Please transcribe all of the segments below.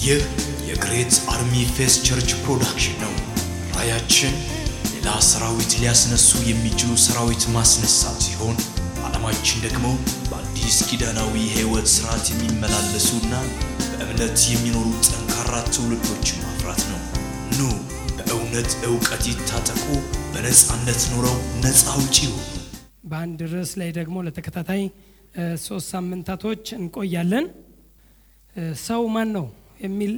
ይህ የ Great Army Faith Church production ነው። ራዕያችን ሌላ ሰራዊት ሊያስነሱ የሚችሉ ሰራዊት ማስነሳት ሲሆን ዓላማችን ደግሞ በአዲስ ኪዳናዊ ሕይወት ሥርዓት የሚመላለሱና በእምነት የሚኖሩ ጠንካራ ትውልዶችን ማፍራት ነው። ኑ በእውነት ዕውቀት ይታጠቁ፣ በነፃነት ኑረው ነፃ አውጪ ይሁኑ። በአንድ ርዕስ ላይ ደግሞ ለተከታታይ ሶስት ሳምንታቶች እንቆያለን። ሰው ማን ነው የሚል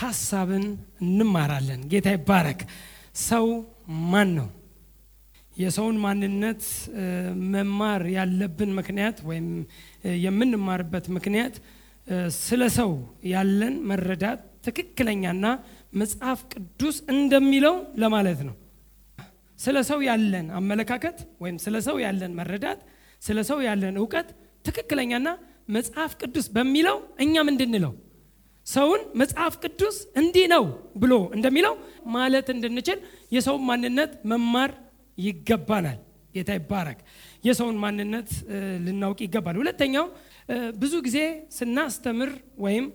ሀሳብን እንማራለን። ጌታ ይባረክ። ሰው ማን ነው? የሰውን ማንነት መማር ያለብን ምክንያት ወይም የምንማርበት ምክንያት ስለ ሰው ያለን መረዳት ትክክለኛና መጽሐፍ ቅዱስ እንደሚለው ለማለት ነው። ስለ ሰው ያለን አመለካከት ወይም ስለ ሰው ያለን መረዳት ስለ ሰው ያለን እውቀት ትክክለኛና መጽሐፍ ቅዱስ በሚለው እኛም እንድንለው ሰውን መጽሐፍ ቅዱስ እንዲህ ነው ብሎ እንደሚለው ማለት እንድንችል የሰውን ማንነት መማር ይገባናል። ጌታ ይባረክ። የሰውን ማንነት ልናውቅ ይገባል። ሁለተኛው ብዙ ጊዜ ስናስተምር ወይም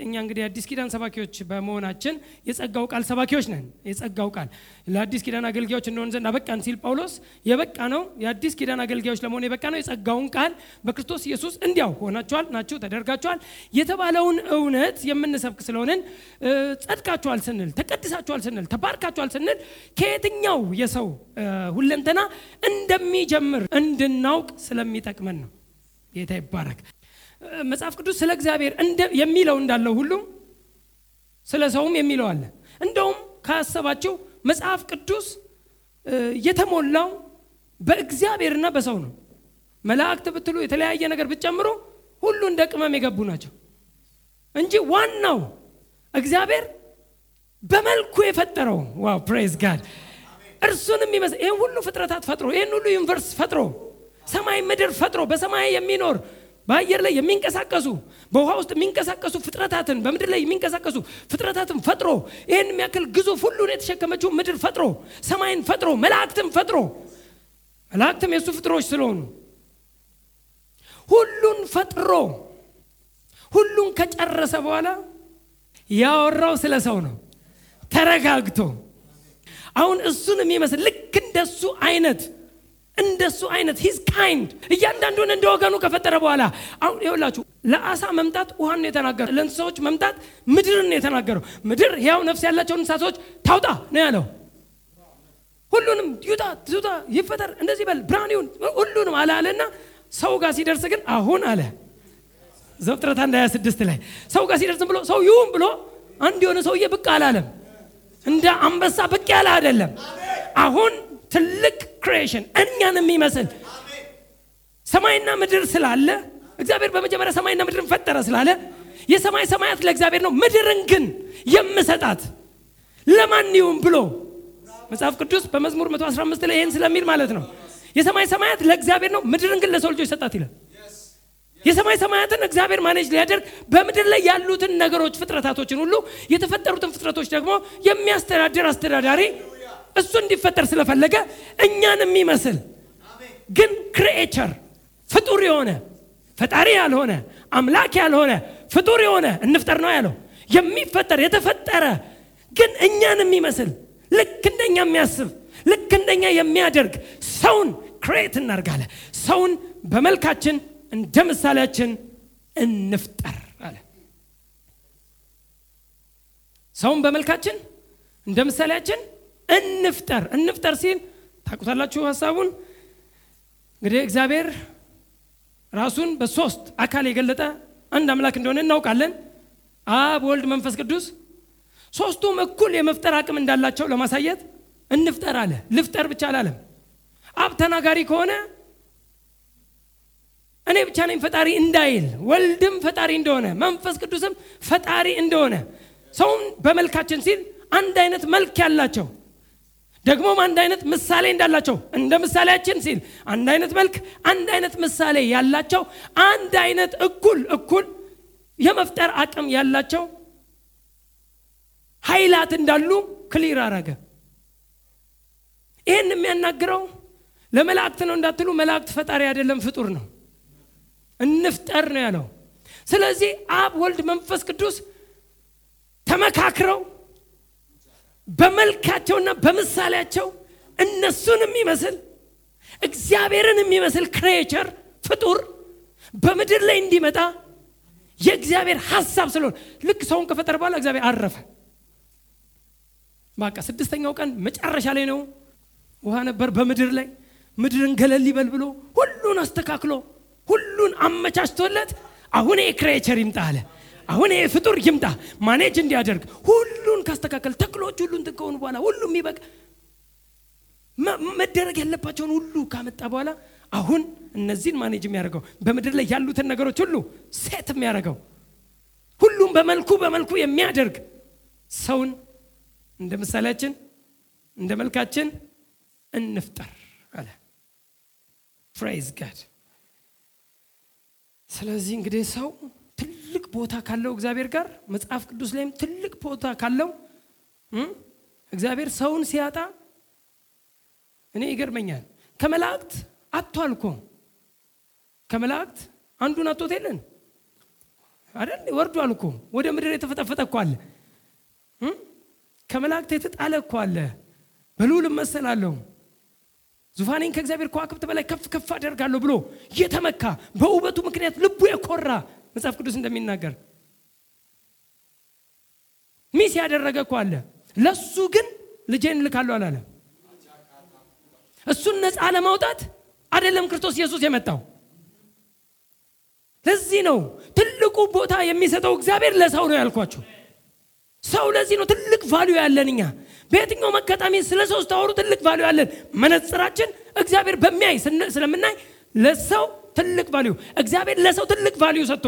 እኛ እንግዲህ የአዲስ ኪዳን ሰባኪዎች በመሆናችን የጸጋው ቃል ሰባኪዎች ነን። የጸጋው ቃል ለአዲስ ኪዳን አገልጋዮች እንደሆን ዘንድ አበቃን ሲል ጳውሎስ የበቃ ነው የአዲስ ኪዳን አገልጋዮች ለመሆን የበቃ ነው የጸጋውን ቃል በክርስቶስ ኢየሱስ እንዲያው ሆናችኋል ናችሁ ተደርጋችኋል የተባለውን እውነት የምንሰብክ ስለሆንን ጸድቃችኋል ስንል ተቀድሳችኋል ስንል ተባርካችኋል ስንል ከየትኛው የሰው ሁለንተና እንደሚጀምር እንድናውቅ ስለሚጠቅመን ነው። ጌታ ይባረክ። መጽሐፍ ቅዱስ ስለ እግዚአብሔር የሚለው እንዳለው ሁሉ ስለ ሰውም የሚለው አለ። እንደውም ካሰባችሁ መጽሐፍ ቅዱስ የተሞላው በእግዚአብሔርና በሰው ነው። መላእክት ብትሉ የተለያየ ነገር ብትጨምሩ ሁሉ እንደ ቅመም የገቡ ናቸው እንጂ ዋናው እግዚአብሔር በመልኩ የፈጠረው wow praise God እርሱንም ይመስል ይህን ሁሉ ፍጥረታት ፈጥሮ ይህን ሁሉ universe ፈጥሮ ሰማይ ምድር ፈጥሮ በሰማይ የሚኖር በአየር ላይ የሚንቀሳቀሱ በውሃ ውስጥ የሚንቀሳቀሱ ፍጥረታትን በምድር ላይ የሚንቀሳቀሱ ፍጥረታትን ፈጥሮ ይህን የሚያክል ግዙፍ ሁሉን የተሸከመችው ምድር ፈጥሮ ሰማይን ፈጥሮ መላእክትን ፈጥሮ መላእክትም የእሱ ፍጥሮች ስለሆኑ ሁሉን ፈጥሮ ሁሉን ከጨረሰ በኋላ ያወራው ስለ ሰው ነው። ተረጋግቶ አሁን እሱን የሚመስል ልክ እንደሱ አይነት እንደሱ አይነት his kind እያንዳንዱን እንደ ወገኑ ከፈጠረ በኋላ አሁን ይኸውላችሁ ለአሳ መምጣት ውሃን ነው የተናገረው። ለእንስሳዎች መምጣት ምድርን ነው የተናገረው። ምድር ሕያው ነፍስ ያላቸውን እንስሳቶች ታውጣ ነው ያለው። ሁሉንም ይውጣ፣ ትውጣ፣ ይፈጠር፣ እንደዚህ በል፣ ብርሃን ይሁን፣ ሁሉንም አለ አለና ሰው ጋር ሲደርስ ግን አሁን አለ ዘፍጥረት አንድ 26 ላይ ሰው ጋር ሲደርስ ብሎ ሰው ይሁን ብሎ አንድ የሆነ ሰውዬ ብቅ አላለም። እንደ አንበሳ ብቅ ያለ አይደለም። አሁን ትልቅ ክሬሽን እኛን የሚመስል ሰማይና ምድር ስላለ እግዚአብሔር በመጀመሪያ ሰማይና ምድርን ፈጠረ ስላለ የሰማይ ሰማያት ለእግዚአብሔር ነው፣ ምድርን ግን የምሰጣት ለማን ይሁን ብሎ መጽሐፍ ቅዱስ በመዝሙር 115 ላይ ይህን ስለሚል ማለት ነው። የሰማይ ሰማያት ለእግዚአብሔር ነው፣ ምድርን ግን ለሰው ልጆች ሰጣት ይላል። የሰማይ ሰማያትን እግዚአብሔር manage ሊያደርግ በምድር ላይ ያሉትን ነገሮች ፍጥረታቶችን ሁሉ የተፈጠሩትን ፍጥረቶች ደግሞ የሚያስተዳድር አስተዳዳሪ እሱ እንዲፈጠር ስለፈለገ እኛን የሚመስል ግን creature ፍጡር የሆነ ፈጣሪ ያልሆነ አምላክ ያልሆነ ፍጡር የሆነ እንፍጠር ነው ያለው። የሚፈጠር የተፈጠረ ግን እኛን የሚመስል ልክ እንደኛ የሚያስብ ልክ እንደኛ የሚያደርግ ሰውን ክሬት እናርጋለን። ሰውን በመልካችን እንደ ምሳሌያችን እንፍጠር አለ። ሰውን በመልካችን እንደ ምሳሌያችን እንፍጠር እንፍጠር ሲል ታውቁታላችሁ ሀሳቡን። እንግዲህ እግዚአብሔር ራሱን በሶስት አካል የገለጠ አንድ አምላክ እንደሆነ እናውቃለን። አብ፣ ወልድ፣ መንፈስ ቅዱስ ሶስቱም እኩል የመፍጠር አቅም እንዳላቸው ለማሳየት እንፍጠር አለ። ልፍጠር ብቻ አላለም። አብ ተናጋሪ ከሆነ እኔ ብቻ ነኝ ፈጣሪ እንዳይል፣ ወልድም ፈጣሪ እንደሆነ፣ መንፈስ ቅዱስም ፈጣሪ እንደሆነ ሰውን በመልካችን ሲል አንድ አይነት መልክ ያላቸው ደግሞም አንድ አይነት ምሳሌ እንዳላቸው እንደ ምሳሌያችን ሲል አንድ አይነት መልክ አንድ አይነት ምሳሌ ያላቸው አንድ አይነት እኩል እኩል የመፍጠር አቅም ያላቸው ኃይላት እንዳሉ clear አረገ። ይህን የሚያናግረው ለመላእክት ነው እንዳትሉ፣ መላእክት ፈጣሪ አይደለም ፍጡር ነው። እንፍጠር ነው ያለው። ስለዚህ አብ፣ ወልድ፣ መንፈስ ቅዱስ ተመካክረው በመልካቸውና በምሳሌያቸው እነሱን የሚመስል እግዚአብሔርን የሚመስል creature ፍጡር በምድር ላይ እንዲመጣ የእግዚአብሔር ሀሳብ ስለሆነ ልክ ሰውን ከፈጠረ በኋላ እግዚአብሔር አረፈ። በቃ ስድስተኛው ቀን መጨረሻ ላይ ነው። ውሃ ነበር በምድር ላይ ምድርን ገለል ይበል ብሎ ሁሉን አስተካክሎ ሁሉን አመቻችቶለት አሁን creature ይምጣ አለ። አሁን ይሄ ፍጡር ይምጣ manage እንዲያደርግ ሁሉን ካስተካከል ተክሎች ሁሉን ከሆኑ በኋላ ሁሉም ይበቅ መደረግ ያለባቸውን ሁሉ ካመጣ በኋላ አሁን እነዚህን manage የሚያደርገው በምድር ላይ ያሉትን ነገሮች ሁሉ set የሚያደርገው ሁሉም በመልኩ በመልኩ የሚያደርግ ሰውን እንደ ምሳሌያችን እንደ መልካችን እንፍጠር አለ። praise God። ስለዚህ እንግዲህ ሰው ቦታ ካለው እግዚአብሔር ጋር መጽሐፍ ቅዱስ ላይም ትልቅ ቦታ ካለው እግዚአብሔር ሰውን ሲያጣ እኔ ይገርመኛል። ከመላእክት አጥቷል እኮ ከመላእክት አንዱን አጥቶት የለን አይደል? ወርዷል እኮ ወደ ምድር የተፈጠፈጠ እኮ አለ። ከመላእክት የተጣለ እኮ አለ። በልዑል እመሰላለሁ ዙፋኔን ከእግዚአብሔር ከዋክብት በላይ ከፍ ከፍ አደርጋለሁ ብሎ የተመካ በውበቱ ምክንያት ልቡ የኮራ መጽሐፍ ቅዱስ እንደሚናገር ሚስ ያደረገ እኮ አለ። ለሱ ግን ልጄን እልካለሁ አላለም። እሱን ነፃ ለማውጣት አይደለም ክርስቶስ ኢየሱስ የመጣው። ለዚህ ነው ትልቁ ቦታ የሚሰጠው እግዚአብሔር ለሰው ነው ያልኳችሁ። ሰው ለዚህ ነው ትልቅ value ያለን እኛ በየትኛው አጋጣሚ ስለ ሰው ስታወሩ ትልቅ value ያለን መነጽራችን እግዚአብሔር በሚያይ ስለምናይ ለሰው ትልቅ value እግዚአብሔር ለሰው ትልቅ value ሰጥቶ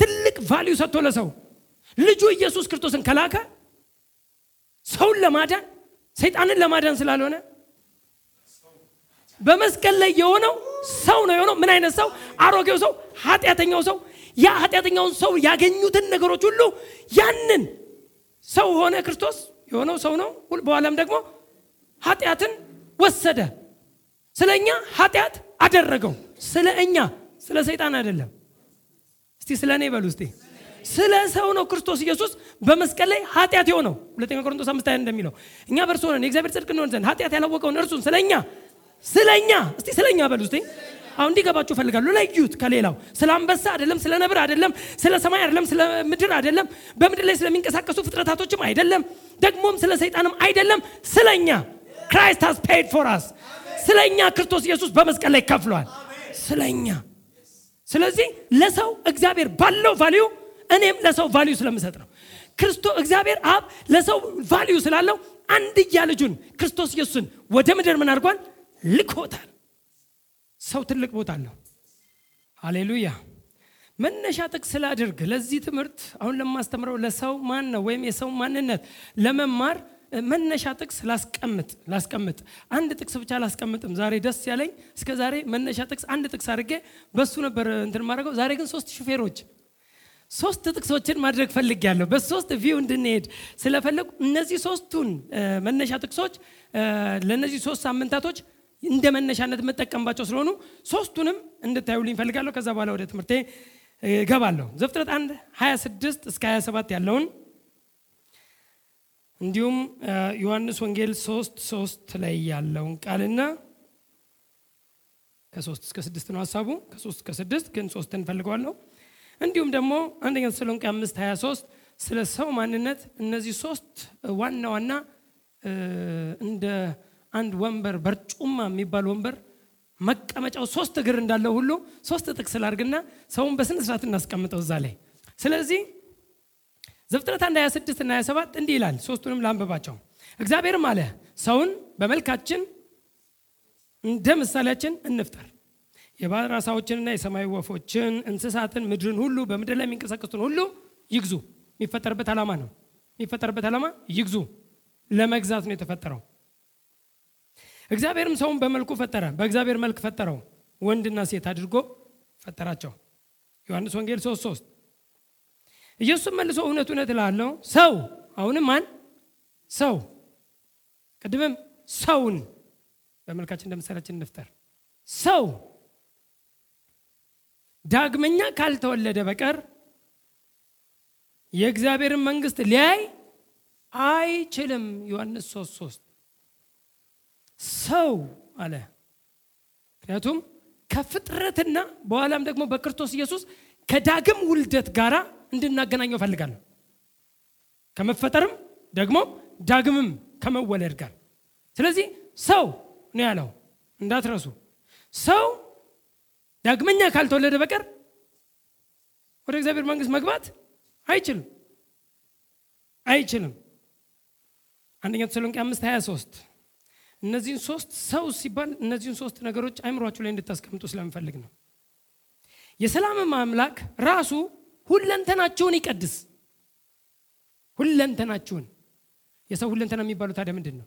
ትልቅ ቫሊዩ ሰጥቶ ለሰው ልጁ ኢየሱስ ክርስቶስን ከላከ ሰውን ለማዳን ሰይጣንን ለማዳን ስላልሆነ በመስቀል ላይ የሆነው ሰው ነው የሆነው። ምን አይነት ሰው? አሮጌው ሰው፣ ኃጢአተኛው ሰው። ያ ኃጢአተኛውን ሰው ያገኙትን ነገሮች ሁሉ ያንን ሰው ሆነ። ክርስቶስ የሆነው ሰው ነው። በኋላም ደግሞ ኃጢአትን ወሰደ። ስለ እኛ ኃጢአት አደረገው። ስለ እኛ፣ ስለ ሰይጣን አይደለም። እስቲ ስለ እኔ በሉ እስቲ። ስለ ሰው ነው ክርስቶስ ኢየሱስ በመስቀል ላይ ኃጢአት የሆነው። ሁለተኛ ቆሮንቶስ አምስት ሃያ እንደሚለው እኛ በእርሱ ሆነን የእግዚአብሔር ጽድቅ እንሆን ዘንድ ኃጢአት ያላወቀውን እርሱን ስለ እኛ ስለ እኛ እስቲ ስለ እኛ በሉ እስቲ። አሁን እንዲገባችሁ እፈልጋለሁ። ለዩት ከሌላው ስለ አንበሳ አይደለም፣ ስለ ነብር አይደለም፣ ስለ ሰማይ አይደለም፣ ስለ ምድር አይደለም፣ በምድር ላይ ስለሚንቀሳቀሱ ፍጥረታቶችም አይደለም፣ ደግሞም ስለ ሰይጣንም አይደለም። ስለ እኛ Christ has paid for us ስለ እኛ ክርስቶስ ኢየሱስ በመስቀል ላይ ከፍሏል። ስለ እኛ። ስለዚህ ለሰው እግዚአብሔር ባለው value እኔም ለሰው value ስለምሰጥ ነው። ክርስቶስ እግዚአብሔር አብ ለሰው value ስላለው አንድያ ልጁን ክርስቶስ ኢየሱስን ወደ ምድር ምን አድርጓል? ልኮታል። ሰው ትልቅ ቦታ አለው። ሃሌሉያ። መነሻ ጥቅስ ስላድርግ ለዚህ ትምህርት አሁን ለማስተምረው ለሰው ማን ነው ወይም የሰው ማንነት ለመማር መነሻ ጥቅስ ላስቀምጥ ላስቀምጥ አንድ ጥቅስ ብቻ ላስቀምጥም። ዛሬ ደስ ያለኝ እስከ ዛሬ መነሻ ጥቅስ አንድ ጥቅስ አድርጌ በሱ ነበር እንትን ማድረገው። ዛሬ ግን ሶስት ሹፌሮች ሶስት ጥቅሶችን ማድረግ ፈልጌያለሁ። በሶስት ቪው እንድንሄድ ስለፈለጉ እነዚህ ሶስቱን መነሻ ጥቅሶች ለእነዚህ ሶስት ሳምንታቶች እንደ መነሻነት የምጠቀምባቸው ስለሆኑ ሶስቱንም እንድታዩልኝ እፈልጋለሁ። ከዛ በኋላ ወደ ትምህርቴ እገባለሁ። ዘፍጥረት 1 26 እስከ 27 ያለውን እንዲሁም ዮሐንስ ወንጌል 3 3 ላይ ያለውን ቃልና ከ3 እስከ 6 ነው ሀሳቡ። ከ3 እስከ 6 ግን ሶስትን እንፈልገዋለሁ። እንዲሁም ደግሞ አንደኛ ተሰሎንቄ 5 23 ስለ ሰው ማንነት እነዚህ ሶስት ዋና ዋና እንደ አንድ ወንበር በርጩማ የሚባል ወንበር መቀመጫው ሶስት እግር እንዳለው ሁሉ ሶስት ጥቅስ ላድርግና ሰውን በስነ ስርዓት እናስቀምጠው እዛ ላይ። ስለዚህ ዘፍጥረት 1 26 እና 27 እንዲህ ይላል። ሶስቱንም ላንብባቸው። እግዚአብሔርም አለ ሰውን በመልካችን እንደ ምሳሌያችን እንፍጠር፣ የባህር ዓሣዎችንና የሰማይ ወፎችን፣ እንስሳትን፣ ምድርን ሁሉ በምድር ላይ የሚንቀሳቀሱትን ሁሉ ይግዙ። የሚፈጠርበት ዓላማ ነው። የሚፈጠርበት ዓላማ ይግዙ፣ ለመግዛት ነው የተፈጠረው። እግዚአብሔርም ሰውን በመልኩ ፈጠረ፣ በእግዚአብሔር መልክ ፈጠረው፣ ወንድና ሴት አድርጎ ፈጠራቸው። ዮሐንስ ወንጌል 3 3 ኢየሱስም መልሶ እውነት እውነት እልሃለሁ ሰው አሁንም ማን ሰው ቅድምም ሰውን በመልካችን እንደ ምሳሌያችን እንፍጠር ሰው ዳግመኛ ካልተወለደ በቀር የእግዚአብሔርን መንግስት ሊያይ አይችልም። ዮሐንስ 3 3 ሰው አለ። ምክንያቱም ከፍጥረትና በኋላም ደግሞ በክርስቶስ ኢየሱስ ከዳግም ውልደት ጋር እንድናገናኘው እፈልጋለሁ። ከመፈጠርም ደግሞ ዳግምም ከመወለድ ጋር። ስለዚህ ሰው ነው ያለው እንዳትረሱ። ሰው ዳግመኛ ካልተወለደ በቀር ወደ እግዚአብሔር መንግስት መግባት አይችልም አይችልም። አንደኛ ተሰሎንቄ አምስት 23 እነዚህን ሶስት ሰው ሲባል እነዚህን ሶስት ነገሮች አይምሯችሁ ላይ እንድታስቀምጡ ስለምፈልግ ነው። የሰላምም አምላክ ራሱ ሁለንተናችሁን ይቀድስ። ሁለንተናችሁን የሰው ሁለንተና የሚባሉ ታዲያ ምንድን ነው?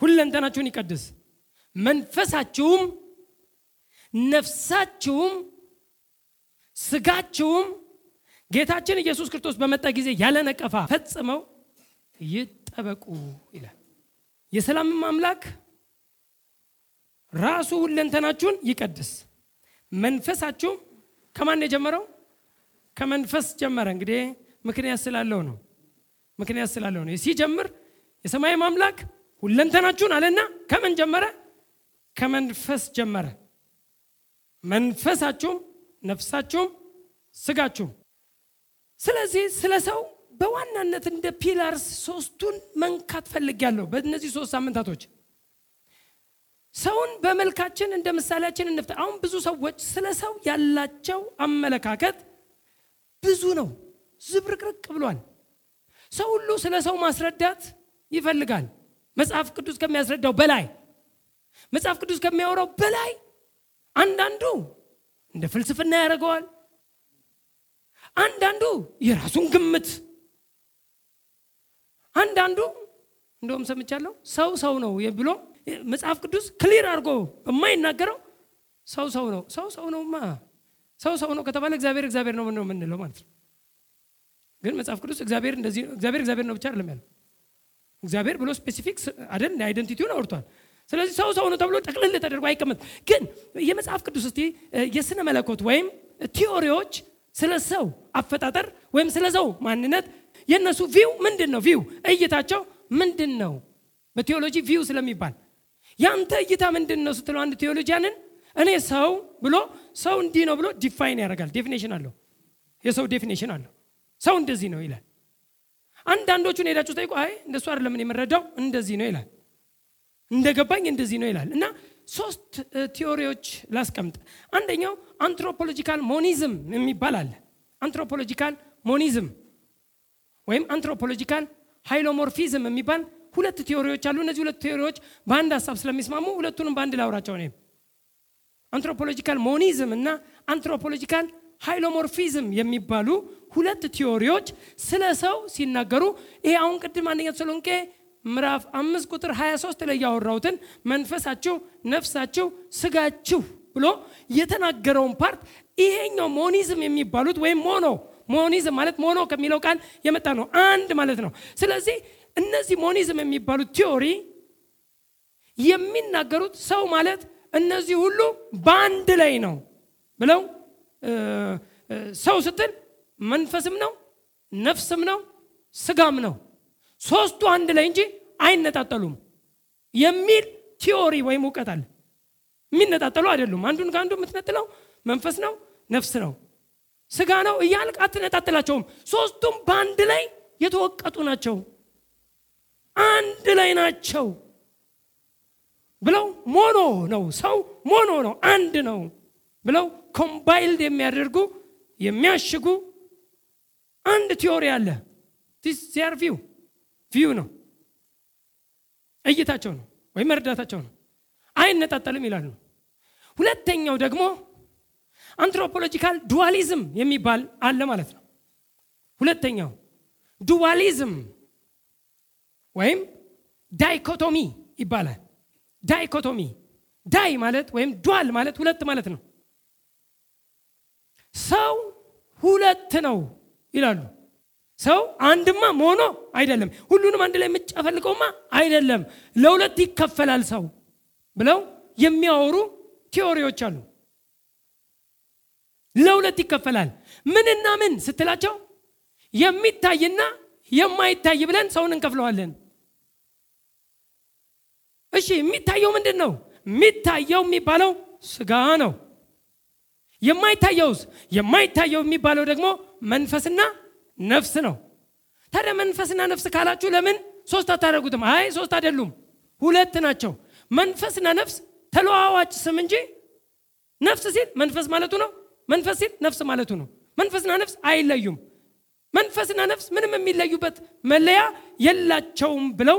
ሁለንተናችሁን ይቀድስ፣ መንፈሳችሁም፣ ነፍሳችሁም፣ ስጋችሁም ጌታችን ኢየሱስ ክርስቶስ በመጣ ጊዜ ያለ ነቀፋ ፈጽመው ይጠበቁ ይላል። የሰላምም አምላክ ራሱ ሁለንተናችሁን ይቀድስ፣ መንፈሳችሁም ከማን የጀመረው? ከመንፈስ ጀመረ። እንግዲህ ምክንያት ስላለው ነው። ምክንያት ስላለው ነው። ሲጀምር የሰማይ አምላክ ሁለንተናችሁን አለና ከምን ጀመረ? ከመንፈስ ጀመረ። መንፈሳችሁም፣ ነፍሳችሁም፣ ስጋችሁም። ስለዚህ ስለ ሰው በዋናነት እንደ ፒላርስ ሶስቱን መንካት ፈልጊያለሁ። በእነዚህ ሶስት ሳምንታቶች ሰውን በመልካችን እንደ ምሳሌያችን እንፍጠር። አሁን ብዙ ሰዎች ስለ ሰው ያላቸው አመለካከት ብዙ ነው፣ ዝብርቅርቅ ብሏል። ሰው ሁሉ ስለ ሰው ማስረዳት ይፈልጋል። መጽሐፍ ቅዱስ ከሚያስረዳው በላይ መጽሐፍ ቅዱስ ከሚያወራው በላይ አንዳንዱ እንደ ፍልስፍና ያደርገዋል። አንዳንዱ የራሱን ግምት፣ አንዳንዱ እንደውም ሰምቻለሁ ሰው ሰው ነው ብሎ መጽሐፍ ቅዱስ ክሊር አድርጎ በማይናገረው ሰው ሰው ነው ሰው ሰው ነውማ ሰው ሰው ነው ከተባለ እግዚአብሔር እግዚአብሔር ነው ነው የምንለው ማለት ነው። ግን መጽሐፍ ቅዱስ እግዚአብሔር እንደዚህ እግዚአብሔር እግዚአብሔር ነው ብቻ አይደለም ያለው እግዚአብሔር ብሎ specific አይደል identity ውን አውርቷል። ስለዚህ ሰው ሰው ነው ተብሎ ጠቅልል ተደርጎ አይቀመጥ። ግን የመጽሐፍ ቅዱስ እስቲ የስነ መለኮት ወይም theory ዎች ስለ ሰው አፈጣጠር ወይም ስለ ሰው ማንነት የእነሱ view ምንድን ነው? view እይታቸው ምንድን ነው? በ theology view ስለሚባል ያንተ እይታ ምንድን ነው ስትለው አንድ theologian ን እኔ ሰው ብሎ ሰው እንዲህ ነው ብሎ define ያደርጋል። definition አለው። የሰው definition አለው። ሰው እንደዚህ ነው ይላል። አንዳንዶቹን ሄዳችሁ ጠይቁ። አይ እንደሱ አይደለም የምረዳው እንደዚህ ነው ይላል። እንደገባኝ እንደዚህ ነው ይላል። እና ሶስት theory ዎች ላስቀምጥ። አንደኛው anthropological monism የሚባል አለ። anthropological monism ወይም anthropological hylomorphism የሚባል ሁለት theory ዎች አሉ። እነዚህ ሁለት theory ዎች በአንድ ሀሳብ ስለሚስማሙ ሁለቱንም በአንድ ላውራቸው ነው። anthropological monism እና anthropological hylomorphism የሚባሉ ሁለት theory ዎች ስለ ሰው ሲናገሩ ይሄ አሁን ቅድም አንደኛ ተሰሎንቄ ምዕራፍ አምስት ቁጥር 23 ላይ ያወራሁትን መንፈሳችሁ፣ ነፍሳችሁ፣ ስጋችሁ ብሎ የተናገረውን part ይሄኛው monism የሚባሉት ወይም mono monism ማለት mono ከሚለው ቃል የመጣ ነው፣ አንድ ማለት ነው። ስለዚህ እነዚህ monism የሚባሉት theory የሚናገሩት ሰው ማለት እነዚህ ሁሉ በአንድ ላይ ነው ብለው ሰው ስትል መንፈስም ነው ነፍስም ነው ስጋም ነው ሶስቱ አንድ ላይ እንጂ አይነጣጠሉም የሚል theory ወይም እውቀት አለ። የሚነጣጠሉ አይደሉም። አንዱን ከአንዱ የምትነጥለው መንፈስ ነው ነፍስ ነው ስጋ ነው እያልክ አትነጣጥላቸውም። ሶስቱም በአንድ ላይ የተወቀጡ ናቸው፣ አንድ ላይ ናቸው ብለው mono ነው ሰው mono ነው አንድ ነው ብለው combined የሚያደርጉ የሚያሽጉ አንድ theory አለ። their view view ነው እይታቸው ነው ወይም መረዳታቸው ነው። አይነጣጠልም ይላሉ። ሁለተኛው ደግሞ anthropological dualism የሚባል አለ ማለት ነው። ሁለተኛው dualism ወይም dichotomy ይባላል። dichotomy di ማለት ወይም dual ማለት ሁለት ማለት ነው። ሰው ሁለት ነው ይላሉ። ሰው አንድማ mono አይደለም፣ ሁሉንም አንድ ላይ የምጨፈልቀውማ አይደለም፣ ለሁለት ይከፈላል ሰው ብለው የሚያወሩ ቲዎሪዎች አሉ። ለሁለት ይከፈላል። ምንና ምን ስትላቸው የሚታይና የማይታይ ብለን ሰውን እንከፍለዋለን። እሺ የሚታየው ምንድን ነው? የሚታየው የሚባለው ስጋ ነው። የማይታየውስ? የማይታየው የሚባለው ደግሞ መንፈስና ነፍስ ነው። ታዲያ መንፈስና ነፍስ ካላችሁ ለምን ሶስት አታደርጉትም? አይ ሶስት አይደሉም፣ ሁለት ናቸው። መንፈስና ነፍስ ተለዋዋጭ ስም እንጂ ነፍስ ሲል መንፈስ ማለቱ ነው። መንፈስ ሲል ነፍስ ማለቱ ነው። መንፈስና ነፍስ አይለዩም። መንፈስና ነፍስ ምንም የሚለዩበት መለያ የላቸውም ብለው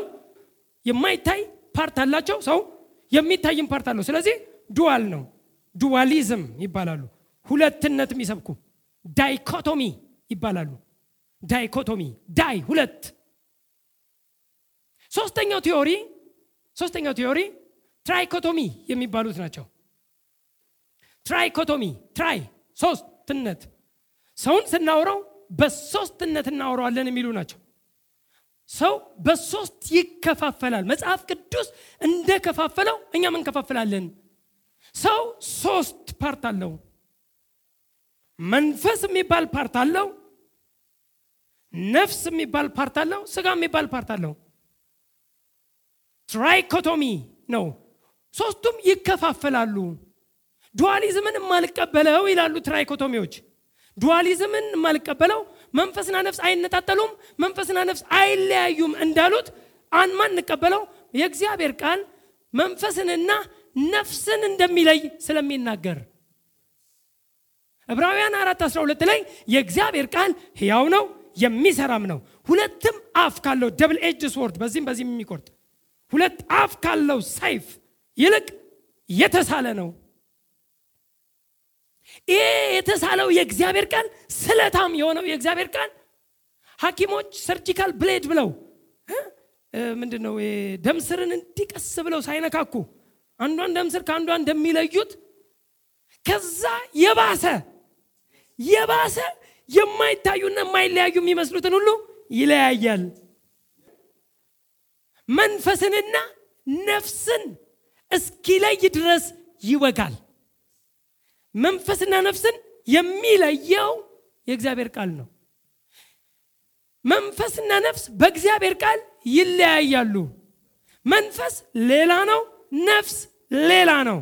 የማይታይ part አላቸው። ሰው የሚታይም part አለው። ስለዚህ dual ነው። dualism ይባላሉ። ሁለትነት የሚሰብኩ dichotomy ይባላሉ። dichotomy di ሁለት። ሶስተኛው theory ሶስተኛው theory trichotomy የሚባሉት ናቸው። trichotomy tri ሶስትነት፣ ሰውን ስናወራው በሶስትነት እናወራዋለን የሚሉ ናቸው። ሰው በሶስት ይከፋፈላል። መጽሐፍ ቅዱስ እንደከፋፈለው እኛም እንከፋፈላለን። ሰው ሶስት part አለው። መንፈስ የሚባል part አለው። ነፍስ የሚባል part አለው። ስጋ የሚባል part አለው። trichotomy ነው። ሶስቱም ይከፋፈላሉ። dualism ን የማልቀበለው ይላሉ trichotomy ዎች። dualism ን የማልቀበለው መንፈስና ነፍስ አይነጣጠሉም፣ መንፈስና ነፍስ አይለያዩም እንዳሉት አንማ እንቀበለው። የእግዚአብሔር ቃል መንፈስንና ነፍስን እንደሚለይ ስለሚናገር። ዕብራውያን 4 12 ላይ የእግዚአብሔር ቃል ሕያው ነው የሚሰራም ነው። ሁለትም አፍ ካለው double edge sword በዚህም በዚህም የሚቆርጥ ሁለት አፍ ካለው ሰይፍ ይልቅ የተሳለ ነው። ይሄ የተሳለው የእግዚአብሔር ቃል ስለታም የሆነው የእግዚአብሔር ቃል ሐኪሞች ሰርጂካል ብሌድ ብለው ምንድን ነው ደምስርን እንዲቀስ ብለው ሳይነካኩ አንዷን ደምስር ከአንዷ እንደሚለዩት ከዛ የባሰ የባሰ የማይታዩና የማይለያዩ የሚመስሉትን ሁሉ ይለያያል። መንፈስንና ነፍስን እስኪለይ ድረስ ይወጋል። መንፈስና ነፍስን የሚለየው የእግዚአብሔር ቃል ነው። መንፈስና ነፍስ በእግዚአብሔር ቃል ይለያያሉ። መንፈስ ሌላ ነው፣ ነፍስ ሌላ ነው።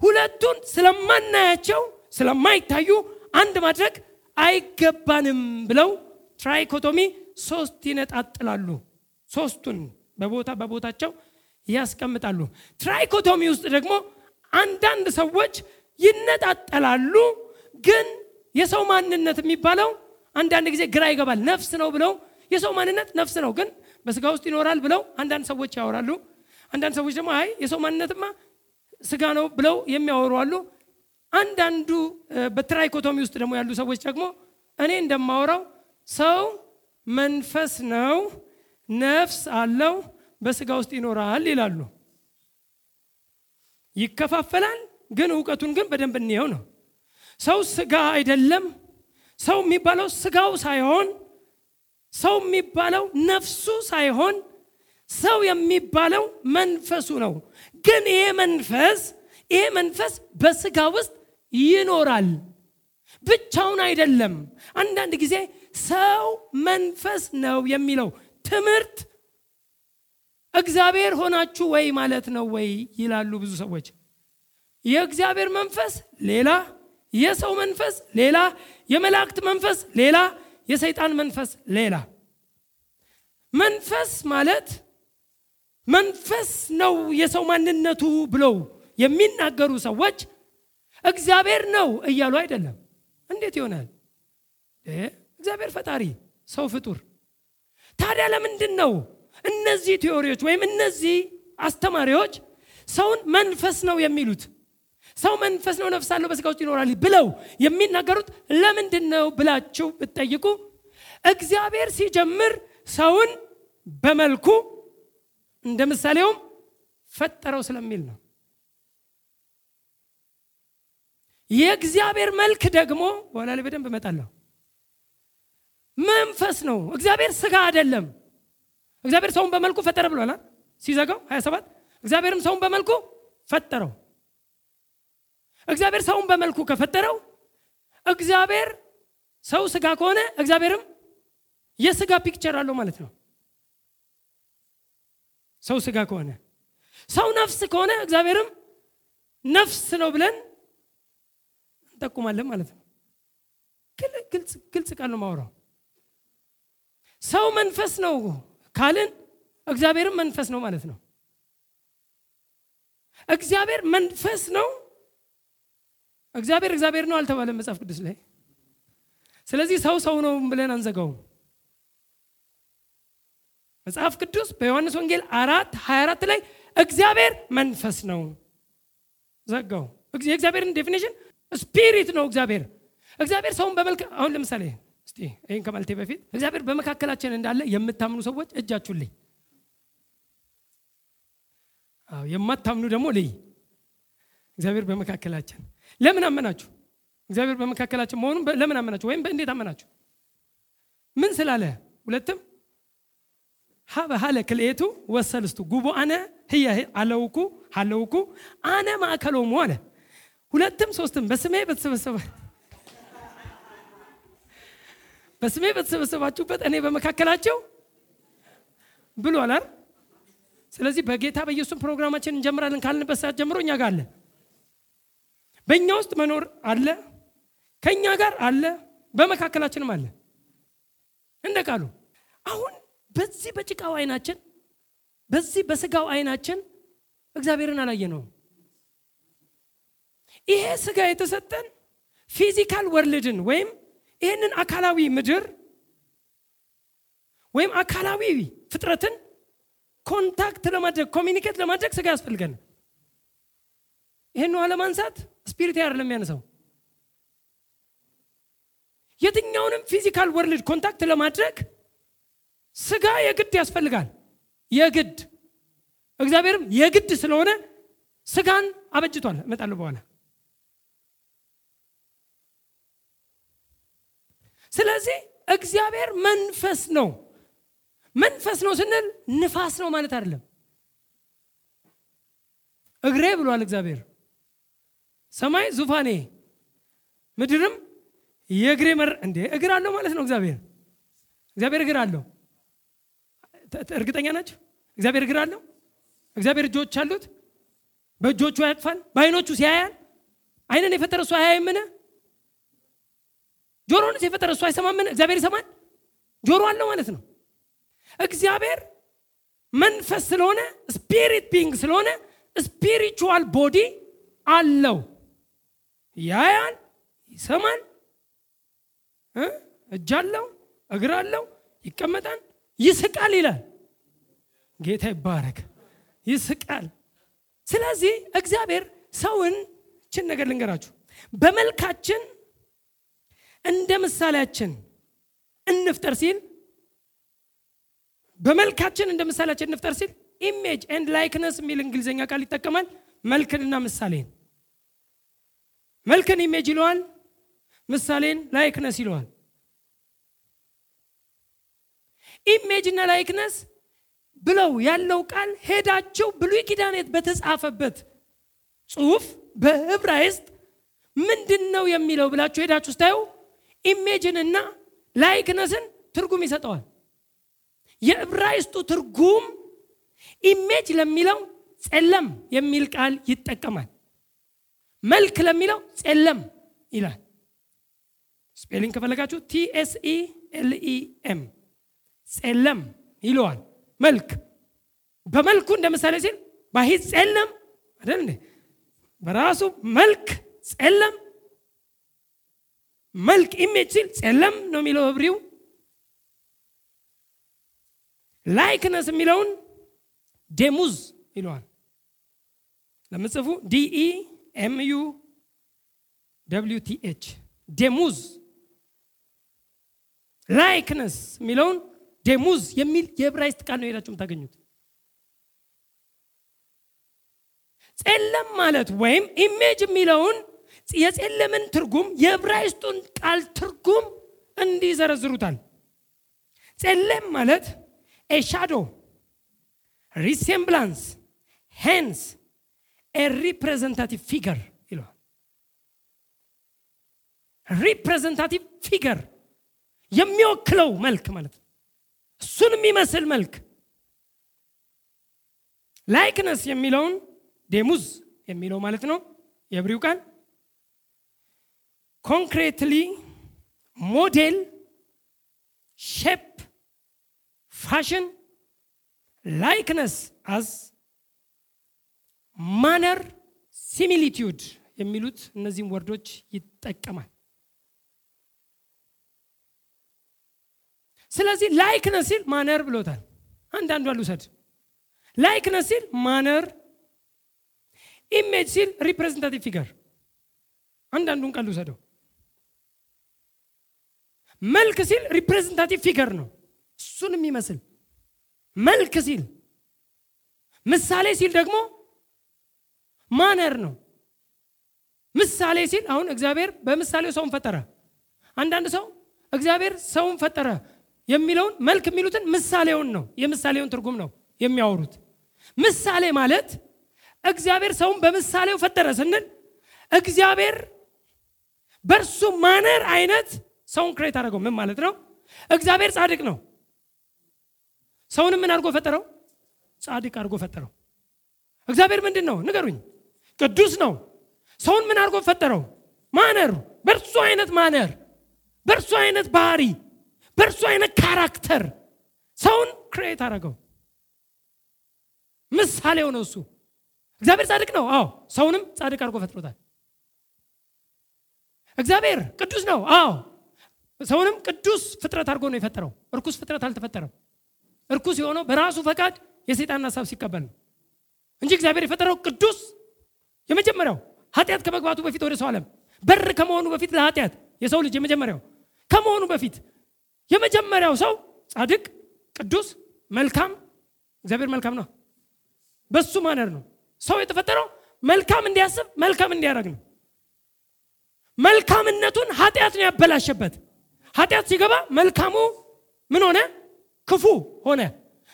ሁለቱን ስለማናያቸው ስለማይታዩ አንድ ማድረግ አይገባንም ብለው ትራይኮቶሚ ሶስት ይነጣጥላሉ። ሶስቱን በቦታ በቦታቸው ያስቀምጣሉ። ትራይኮቶሚ ውስጥ ደግሞ አንዳንድ ሰዎች ይነጣጠላሉ። ግን የሰው ማንነት የሚባለው አንዳንድ ጊዜ ግራ ይገባል። ነፍስ ነው ብለው የሰው ማንነት ነፍስ ነው ግን በስጋ ውስጥ ይኖራል ብለው አንዳንድ ሰዎች ያወራሉ። አንዳንድ ሰዎች ደግሞ አይ የሰው ማንነትማ ስጋ ነው ብለው የሚያወሩ አሉ። አንዳንዱ በትራይኮቶሚ ውስጥ ደግሞ ያሉ ሰዎች ደግሞ እኔ እንደማወራው ሰው መንፈስ ነው፣ ነፍስ አለው፣ በስጋ ውስጥ ይኖራል ይላሉ። ይከፋፈላል። ግን እውቀቱን ግን በደንብ እንየው ነው። ሰው ስጋ አይደለም። ሰው የሚባለው ስጋው ሳይሆን ሰው የሚባለው ነፍሱ ሳይሆን ሰው የሚባለው መንፈሱ ነው። ግን ይሄ መንፈስ ይሄ መንፈስ በስጋ ውስጥ ይኖራል፣ ብቻውን አይደለም። አንዳንድ ጊዜ ሰው መንፈስ ነው የሚለው ትምህርት እግዚአብሔር ሆናችሁ ወይ ማለት ነው ወይ ይላሉ ብዙ ሰዎች። የእግዚአብሔር መንፈስ ሌላ፣ የሰው መንፈስ ሌላ፣ የመላእክት መንፈስ ሌላ፣ የሰይጣን መንፈስ ሌላ። መንፈስ ማለት መንፈስ ነው የሰው ማንነቱ ብለው የሚናገሩ ሰዎች እግዚአብሔር ነው እያሉ አይደለም። እንዴት ይሆናል? እግዚአብሔር ፈጣሪ፣ ሰው ፍጡር። ታዲያ ለምንድን ነው እነዚህ ቴዎሪዎች ወይም እነዚህ አስተማሪዎች ሰውን መንፈስ ነው የሚሉት? ሰው መንፈስ ነው፣ ነፍስ አለው፣ በስጋ ውስጥ ይኖራል ብለው የሚናገሩት ለምንድን ነው ብላችሁ ብትጠይቁ እግዚአብሔር ሲጀምር ሰውን በመልኩ እንደ ምሳሌውም ፈጠረው ስለሚል ነው። የእግዚአብሔር መልክ ደግሞ በኋላ ላይ በደንብ እመጣለሁ። መንፈስ ነው። እግዚአብሔር ስጋ አይደለም። እግዚአብሔር ሰውን በመልኩ ፈጠረ ብሏል ሲዘጋው 27 እግዚአብሔርም ሰውን በመልኩ ፈጠረው። እግዚአብሔር ሰውን በመልኩ ከፈጠረው እግዚአብሔር ሰው ስጋ ከሆነ እግዚአብሔርም የስጋ picture አለው ማለት ነው። ሰው ስጋ ከሆነ ሰው ነፍስ ከሆነ እግዚአብሔርም ነፍስ ነው ብለን እንጠቁማለን ማለት ነው። ግልጽ ቃል ነው ማውራው ሰው መንፈስ ነው ካልን እግዚአብሔርም መንፈስ ነው ማለት ነው። እግዚአብሔር መንፈስ ነው እግዚአብሔር እግዚአብሔር ነው አልተባለም መጽሐፍ ቅዱስ ላይ። ስለዚህ ሰው ሰው ነው ብለን አንዘጋውም። መጽሐፍ ቅዱስ በዮሐንስ ወንጌል አራት 24 ላይ እግዚአብሔር መንፈስ ነው። ዘጋው። የእግዚአብሔርን definition spirit ነው እግዚአብሔር። እግዚአብሔር ሰውን በመልክ አሁን ለምሳሌ እስቲ ይህን ከማለቴ በፊት እግዚአብሔር በመካከላችን እንዳለ የምታምኑ ሰዎች እጃችሁልኝ የማታምኑ ደግሞ ልይ። እግዚአብሔር በመካከላችን ለምን አመናችሁ? እግዚአብሔር በመካከላችን መሆኑን ለምን አመናችሁ? ወይም በእንዴት አመናችሁ? ምን ስላለ? ሁለትም? ሀበ ሀለ ክልኤቱ ወሰልስቱ ጉቦ አነ ህየ አለውኩ ሀለውኩ አነ ማዕከሎሙ አለ። ሁለትም ሶስትም? በስሜ በተሰበሰበ በስሜ በተሰበሰባችሁበት እኔ በመካከላቸው ብሏል አይደል? ስለዚህ በጌታ በኢየሱስ ፕሮግራማችን እንጀምራለን ካልንበት ሰዓት ጀምሮ እኛ ጋር አለ በእኛ ውስጥ መኖር አለ ከእኛ ጋር አለ በመካከላችንም አለ። እንደ ቃሉ አሁን በዚህ በጭቃው አይናችን በዚህ በስጋው አይናችን እግዚአብሔርን አላየነው ይሄ ስጋ የተሰጠን physical world ን ወይም ይህንን አካላዊ ምድር ወይም አካላዊ ፍጥረትን contact ለማድረግ communicate ለማድረግ ስጋ ያስፈልገን ይህን ውሃ ለማንሳት spirit ያር ለሚያነሳው የትኛውንም physical world contact ለማድረግ ስጋ የግድ ያስፈልጋል። የግድ እግዚአብሔርም የግድ ስለሆነ ስጋን አበጅቷል። እመጣለሁ በኋላ። ስለዚህ እግዚአብሔር መንፈስ ነው። መንፈስ ነው ስንል ንፋስ ነው ማለት አይደለም። እግሬ ብሏል እግዚአብሔር ሰማይ ዙፋኔ ምድርም የእግሬ መር እንዴ እግር አለው ማለት ነው እግዚአብሔር። እግዚአብሔር እግር አለው። እርግጠኛ ናቸው እግዚአብሔር እግር አለው? እግዚአብሔር እጆች አሉት? በእጆቹ ያቅፋል? በአይኖቹ ሲያያል? አይንን የፈጠረ እሱ አያይምን? ጆሮንስ የፈጠረ እሱ አይሰማምን? እግዚአብሔር ይሰማል? ጆሮ አለው ማለት ነው። እግዚአብሔር መንፈስ ስለሆነ spirit being ስለሆነ spiritual body አለው ያያል ይሰማል? እጅ አለው? እግር አለው? ይቀመጣል? ይስቃል ይላል። ጌታ ይባረክ። ይስቃል። ስለዚህ እግዚአብሔር ሰውን ችን ነገር ልንገራችሁ። በመልካችን እንደ ምሳሌያችን እንፍጠር ሲል በመልካችን እንደ ምሳሌያችን እንፍጠር ሲል image and likeness የሚል እንግሊዝኛ ቃል ይጠቀማል። መልክንና ምሳሌን መልክን image ይለዋል ምሳሌን likeness ይለዋል። image እና likeness ብለው ያለው ቃል ሄዳቸው ብሉይ ኪዳን በተጻፈበት ጽሁፍ በዕብራይስጥ ምንድን ነው የሚለው ብላችሁ ሄዳችሁ ስታዩ image ንና likeness ን ትርጉም ይሰጠዋል። የዕብራይስጡ ትርጉም image ለሚለው ጸለም የሚል ቃል ይጠቀማል መልክ ለሚለው ጸለም ይላል። spelling ከፈለጋችሁ TSE LEM ጸለም ይለዋል። መልክ በመልኩ እንደ ምሳሌ ሲል ባሂ ጸለም አይደል በራሱ መልክ ጸለም መልክ image ሲል ጸለም ነው የሚለው Hebrew likeness የሚለውን ዴሙዝ ይለዋል። ለምጽፉ DE MU W TH ዴሙዝ likeness የሚለውን ዴሙዝ የሚል የዕብራይስጥ ቃል ነው ሄዳችሁ የምታገኙት። ጸለም ማለት ወይም image የሚለውን የጸለምን ትርጉም የዕብራይስጡን ቃል ትርጉም እንዲህ ይዘረዝሩታል ማለት a shadow resemblance hence representative figure ይለዋል representative figure የሚወክለው መልክ ማለት ነው። እሱን የሚመስል መልክ። likeness የሚለውን ዴሙዝ የሚለው ማለት ነው። የ Hebrew ቃል። concretely model shape fashion likeness as manner similitude የሚሉት እነዚህም word ኦች ይጠቀማል። ስለዚህ likeness ሲል manner ብሎታል። አንዳንዷ ልውሰድ likeness ሲል manner image ሲል representative figure። አንዳንዱን ቃል ልውሰደው መልክ ሲል representative figure ነው። እሱን የሚመስል መልክ ሲል ምሳሌ ሲል ደግሞ manner ነው? ምሳሌ ሲል አሁን እግዚአብሔር በምሳሌው ሰውን ፈጠረ። አንዳንድ ሰው እግዚአብሔር ሰውን ፈጠረ የሚለውን መልክ የሚሉትን ምሳሌውን ነው የምሳሌውን ትርጉም ነው የሚያወሩት። ምሳሌ ማለት እግዚአብሔር ሰውን በምሳሌው ፈጠረ ስንል እግዚአብሔር በእርሱ manner አይነት ሰውን create አደረገው። ምን ማለት ነው? እግዚአብሔር ጻድቅ ነው። ሰውንም ምን አድርጎ ፈጠረው? ጻድቅ አድርጎ ፈጠረው። እግዚአብሔር ምንድን ነው? ንገሩኝ ቅዱስ ነው። ሰውን ምን አድርጎ ፈጠረው? manner? በእርሱ አይነት manner? በእርሱ አይነት ባህሪ? በእርሱ አይነት character? ሰውን create አደረገው። ምሳሌው ነው እሱ። እግዚአብሔር ጻድቅ ነው? አዎ። ሰውንም ጻድቅ አድርጎ ፈጥሮታል። እግዚአብሔር ቅዱስ ነው? አዎ። ሰውንም ቅዱስ ፍጥረት አድርጎ ነው የፈጠረው። እርኩስ ፍጥረት አልተፈጠረም። እርኩስ የሆነው በራሱ ፈቃድ የሰይጣን ሀሳብ ሲቀበል ነው። እንጂ እግዚአብሔር የፈጠረው ቅዱስ የመጀመሪያው ኃጢአት ከመግባቱ በፊት ወደ ሰው ዓለም በር ከመሆኑ በፊት ለኃጢአት የሰው ልጅ የመጀመሪያው ከመሆኑ በፊት የመጀመሪያው ሰው ጻድቅ ቅዱስ መልካም እግዚአብሔር መልካም ነው። በሱ ማነር ነው ሰው የተፈጠረው መልካም እንዲያስብ መልካም እንዲያደርግ ነው። መልካምነቱን ኃጢአት ነው ያበላሸበት። ኃጢአት ሲገባ መልካሙ ምን ሆነ? ክፉ ሆነ።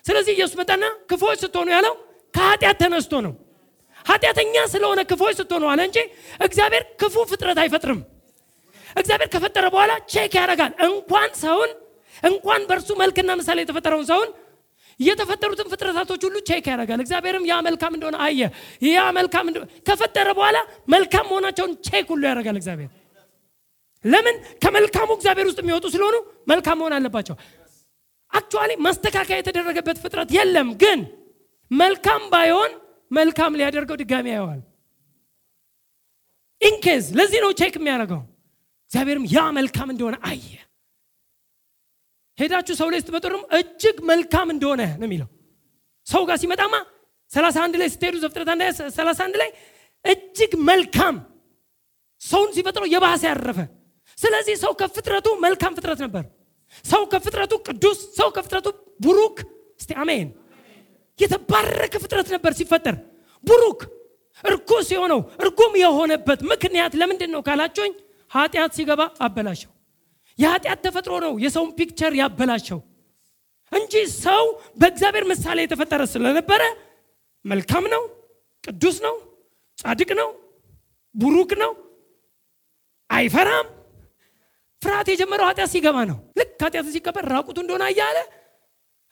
ስለዚህ ኢየሱስ መጣና ክፉዎች ስትሆኑ ያለው ከኃጢአት ተነስቶ ነው ኃጢአተኛ ስለሆነ ክፉዎች ስትሆኑ አለ እንጂ እግዚአብሔር ክፉ ፍጥረት አይፈጥርም። እግዚአብሔር ከፈጠረ በኋላ check ያደርጋል። እንኳን ሰውን እንኳን በእርሱ መልክና ምሳሌ የተፈጠረውን ሰውን የተፈጠሩትን ፍጥረታቶች ሁሉ check ያደርጋል። እግዚአብሔርም ያ መልካም እንደሆነ አየ። ያ መልካም ከፈጠረ በኋላ መልካም መሆናቸውን check ሁሉ ያደርጋል እግዚአብሔር። ለምን? ከመልካሙ እግዚአብሔር ውስጥ የሚወጡ ስለሆኑ መልካም መሆን አለባቸው። actually ማስተካከያ የተደረገበት ፍጥረት የለም። ግን መልካም ባይሆን መልካም ሊያደርገው ድጋሚ ያየዋል። in case ለዚህ ነው check የሚያደርገው። እግዚአብሔርም ያ መልካም እንደሆነ አየ። ሄዳችሁ ሰው ላይ ስትመጡም እጅግ መልካም እንደሆነ ነው የሚለው። ሰው ጋር ሲመጣማ 31 ላይ ስትሄዱ ዘፍጥረት 31 ላይ እጅግ መልካም ሰውን ሲፈጥረው የባሰ ያረፈ። ስለዚህ ሰው ከፍጥረቱ መልካም ፍጥረት ነበር። ሰው ከፍጥረቱ ቅዱስ ሰው ከፍጥረቱ ቡሩክ። እስቲ አሜን የተባረከ ፍጥረት ነበር ሲፈጠር። ቡሩክ እርኩስ የሆነው እርጉም የሆነበት ምክንያት ለምንድን ነው ካላችሁኝ? ኃጢአት ሲገባ አበላሸው። የኃጢአት ተፈጥሮ ነው የሰውን picture ያበላሸው እንጂ ሰው በእግዚአብሔር ምሳሌ የተፈጠረ ስለነበረ መልካም ነው ቅዱስ ነው ጻድቅ ነው ቡሩክ ነው አይፈራም። ፍርሃት የጀመረው ኃጢአት ሲገባ ነው። ልክ ኃጢአት ሲቀበር ራቁቱ እንደሆነ እያለ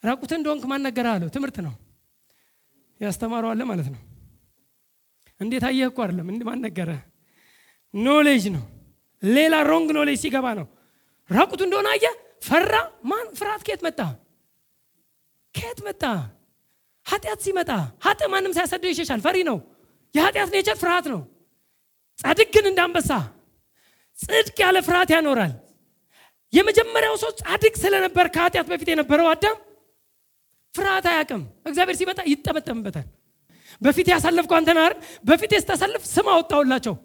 ራቁት እንደሆንክ ማን ነገረ አለው? ትምህርት ነው ያስተማረዋለ ማለት ነው። እንዴት አየህ እኮ አይደለም ማን ነገረ knowledge ነው። ሌላ wrong knowledge ሲገባ ነው። ራቁቱ እንደሆነ አየ ፈራ። ማን? ፍርሃት ከየት መጣ? ከየት መጣ? ኃጢአት ሲመጣ። ኃጥእ ማንም ሳያሳድደው ይሸሻል። ፈሪ ነው። የኃጢአት nature ፍርሃት ነው። ጻድቅ ግን እንዳንበሳ ጽድቅ ያለ ፍርሃት ያኖራል። የመጀመሪያው ሰው ጻድቅ ስለነበር ከኃጢአት በፊት የነበረው አዳም ፍርሃት አያቅም እግዚአብሔር ሲመጣ ይጠመጠምበታል። በፊት ያሳለፍኩ አንተ ናር በፊት ስታሳልፍ ስም አወጣውላቸው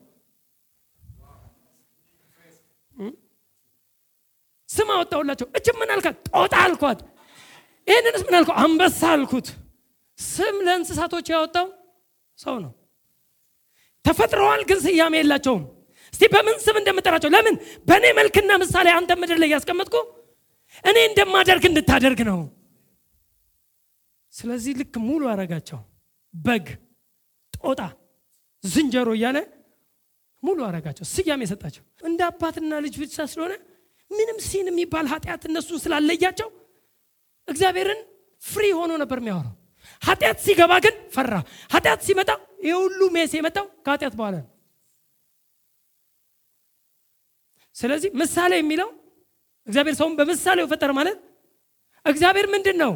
ስም አወጣውላቸው እጅ ምን አልካት? ጦጣ አልኳት። ይህንንስ ምን አልከው አንበሳ አልኩት። ስም ለእንስሳቶች ያወጣው ሰው ነው። ተፈጥረዋል ግን ስያሜ የላቸውም። እስቲ በምን ስም እንደምጠራቸው? ለምን? በእኔ መልክና ምሳሌ አንተ ምድር ላይ ያስቀመጥኩ እኔ እንደማደርግ እንድታደርግ ነው ስለዚህ ልክ ሙሉ አረጋቸው በግ ጦጣ ዝንጀሮ እያለ ሙሉ አረጋቸው ስያሜ የሰጣቸው እንደ አባትና ልጅ ብቻ ስለሆነ ምንም ሲን የሚባል ኃጢአት እነሱን ስላለያቸው እግዚአብሔርን ፍሪ ሆኖ ነበር የሚያወራው። ኃጢአት ሲገባ ግን ፈራ። ኃጢአት ሲመጣ ይህ ሁሉ ሜስ የመጣው ከኃጢአት በኋላ ነው። ስለዚህ ምሳሌ የሚለው እግዚአብሔር ሰውን በምሳሌው ፈጠረ ማለት እግዚአብሔር ምንድን ነው?